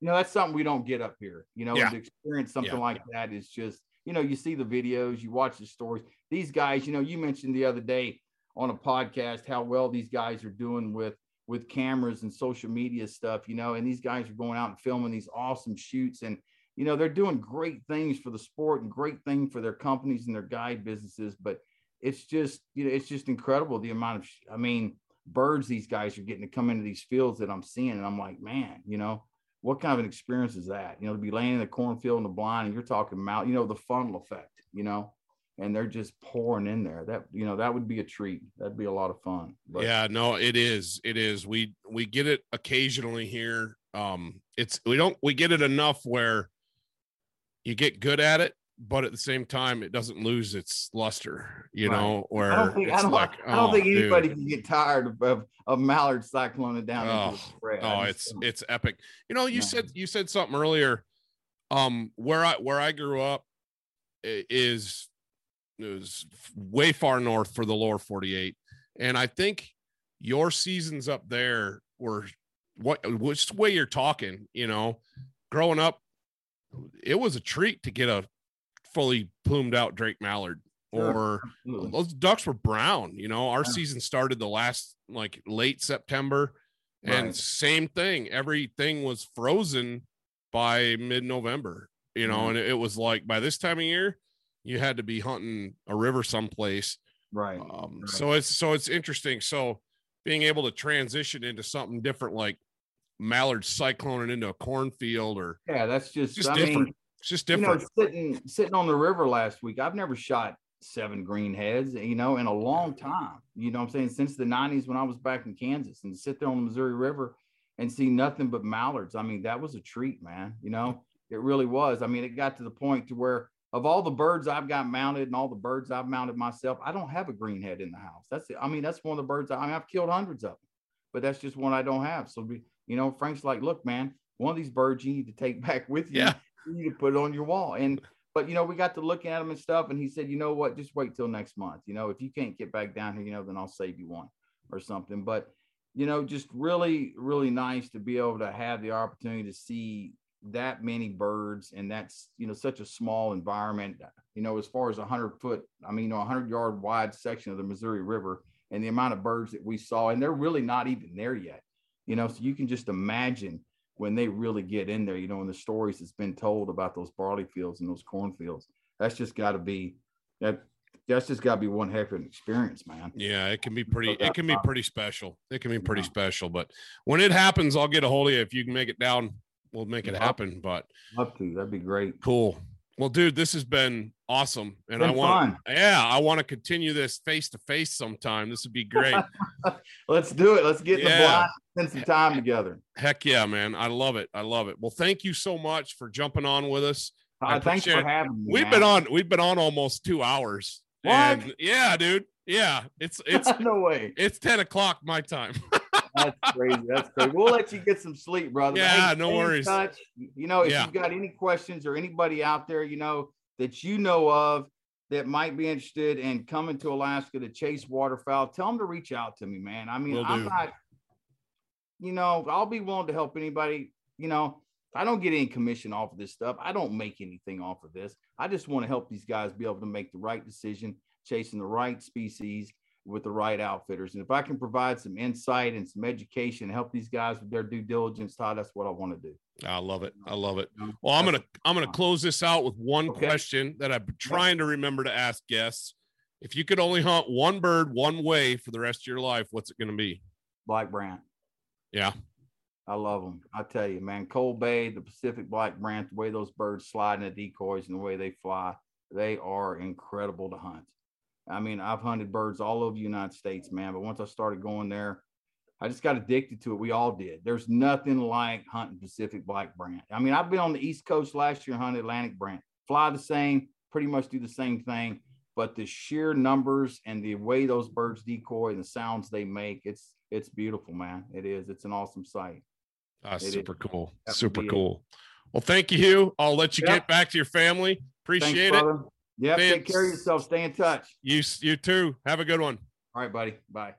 you know, that's something we don't get up here. You know,
Yeah.
to experience something
Yeah.
like that is just, you know, you see the videos, you watch the stories. These guys, you know, you mentioned the other day on a podcast how well these guys are doing with with cameras and social media stuff, you know, and these guys are going out and filming these awesome shoots. And you know, they're doing great things for the sport and great thing for their companies and their guide businesses, but it's just, you know, it's just incredible the amount of I mean, birds these guys are getting to come into these fields that I'm seeing. And I'm like, man, you know, what kind of an experience is that? You know, to be laying in the cornfield in the blind and you're talking about, you know, the funnel effect, you know, and they're just pouring in there. That, you know, that would be a treat. That'd be a lot of fun. But
yeah, no, it is. It is. We we get it occasionally here. Um, it's we don't we get it enough where you get good at it, but at the same time, it doesn't lose its luster. You
Right.
know, where
I don't think I don't,
like,
I don't
oh,
think
dude.
anybody can get tired of, of, mallard cycloning down
Oh,
the.
Oh, it's
don't.
it's epic. You know, you said you said something earlier. Um, where I where I grew up, is is way far north for the lower 48 and i think your seasons up there were what which way you're talking you know growing up it was a treat to get a fully plumed out drake mallard or those ducks were brown you know our
Yeah.
season started the last like late september and
Right.
same thing everything was frozen by mid-november you know
Mhm.
and it, was like by this time of year you had to be hunting a river someplace
right.
um
right.
so it's so it's interesting so being able to transition into something different like mallard cycloning into a cornfield or
yeah, that's just,
just
I
different
mean,
it's just
you know, sitting sitting on the river last week, I've never shot seven greenheads, you know, in a long time. You know what I'm saying? Since the 90s when I was back in Kansas and sit there on the Missouri River and see nothing but mallards. I mean, that was a treat, man. You know, it really was. I mean, it got to the point to where of all the birds I've got mounted and all the birds I've mounted myself, I don't have a greenhead in the house. That's it. I mean, that's one of the birds I, I mean, I've killed hundreds of them, but that's just one I don't have. So, you know, Frank's like, look, man, one of these birds you need to take [LAUGHS] back with you.
Yeah.
You to put on your wall. And but you know, we got to looking at him and stuff, and he said, you know what, just wait till next month. You know, if you can't get back down here, you know, then I'll save you one or something. But you know, just really, really nice to be able to have the opportunity to see that many birds and that's you know such a small environment you know as far as a 100 foot i mean you know, a 100 yard wide section of the missouri river and the amount of birds that we saw and they're really not even there yet you know so you can just imagine when they really get in there you know and the stories that's been told about those barley fields and those cornfields that's just got to be that that's just got to be one heck of an experience man
Yeah, it can be pretty. It can be pretty special. It can be pretty
Yeah.
special. But when it happens, I'll get a hold of you. If you can make it down, we'll make it happen. But
love to that'd be great
cool. Well, dude, this has been awesome, and I
Been
want. Yeah, I want to continue this face to face sometime. This would be great. [LAUGHS]
let's do it let's get
Yeah.
the blind spend some time together
Heck yeah, man! I love it. I love it. Well, thank you so much for jumping on with us.
Uh, thanks for having me.
We've
man.
been on. We've been on almost two hours.
What?
Yeah, dude. Yeah, it's [LAUGHS] it's
no way.
it's ten o'clock my time. [LAUGHS]
That's crazy. That's crazy. We'll let you get some sleep, brother.
Yeah, no worries.
touch. You know, if
Yeah.
you've got any questions or anybody out there, you know, that you know of that might be interested in coming to Alaska to chase waterfowl, tell them to reach out to me, man. I mean,
Will
I'm
do.
not, you know, I'll be willing to help anybody. You know, I don't get any commission off of this stuff. I don't make anything off of this. I just want to help these guys be able to make the right decision, chasing the right species with the right outfitters. And if I can provide some insight and some education, help these guys with their due diligence, Todd, that's what I want to do.
I love it. I love it. Well, I'm gonna I'm gonna close this out with one
Okay.
question that I've been trying to remember to ask guests. If you could only hunt one bird one way for the rest of your life, what's it gonna be?
Black Brant.
Yeah.
I love them. I tell you, man, Cold Bay, the Pacific Black Brant, the way those birds slide in the decoys and the way they fly, they are incredible to hunt. I mean, I've hunted birds all over the United States, man, but once I started going there, I just got addicted to it. We all did. There's nothing like hunting Pacific Black Brant. I mean, I've been on the East Coast last year and hunted Atlantic Brant. Fly the same, pretty much do the same thing, but the sheer numbers and the way those birds decoy and the sounds they make, it's it's beautiful, man. It is. It's an awesome sight.
Ah,
It is.
super cool.
That
Super
it.
cool. Well, thank you, Hugh. I'll let you
Yeah.
get back to your family. Appreciate
Thanks,
it.
brother. Yeah, take care of yourself. Stay in touch.
You you too. Have a good one.
All right, buddy. Bye.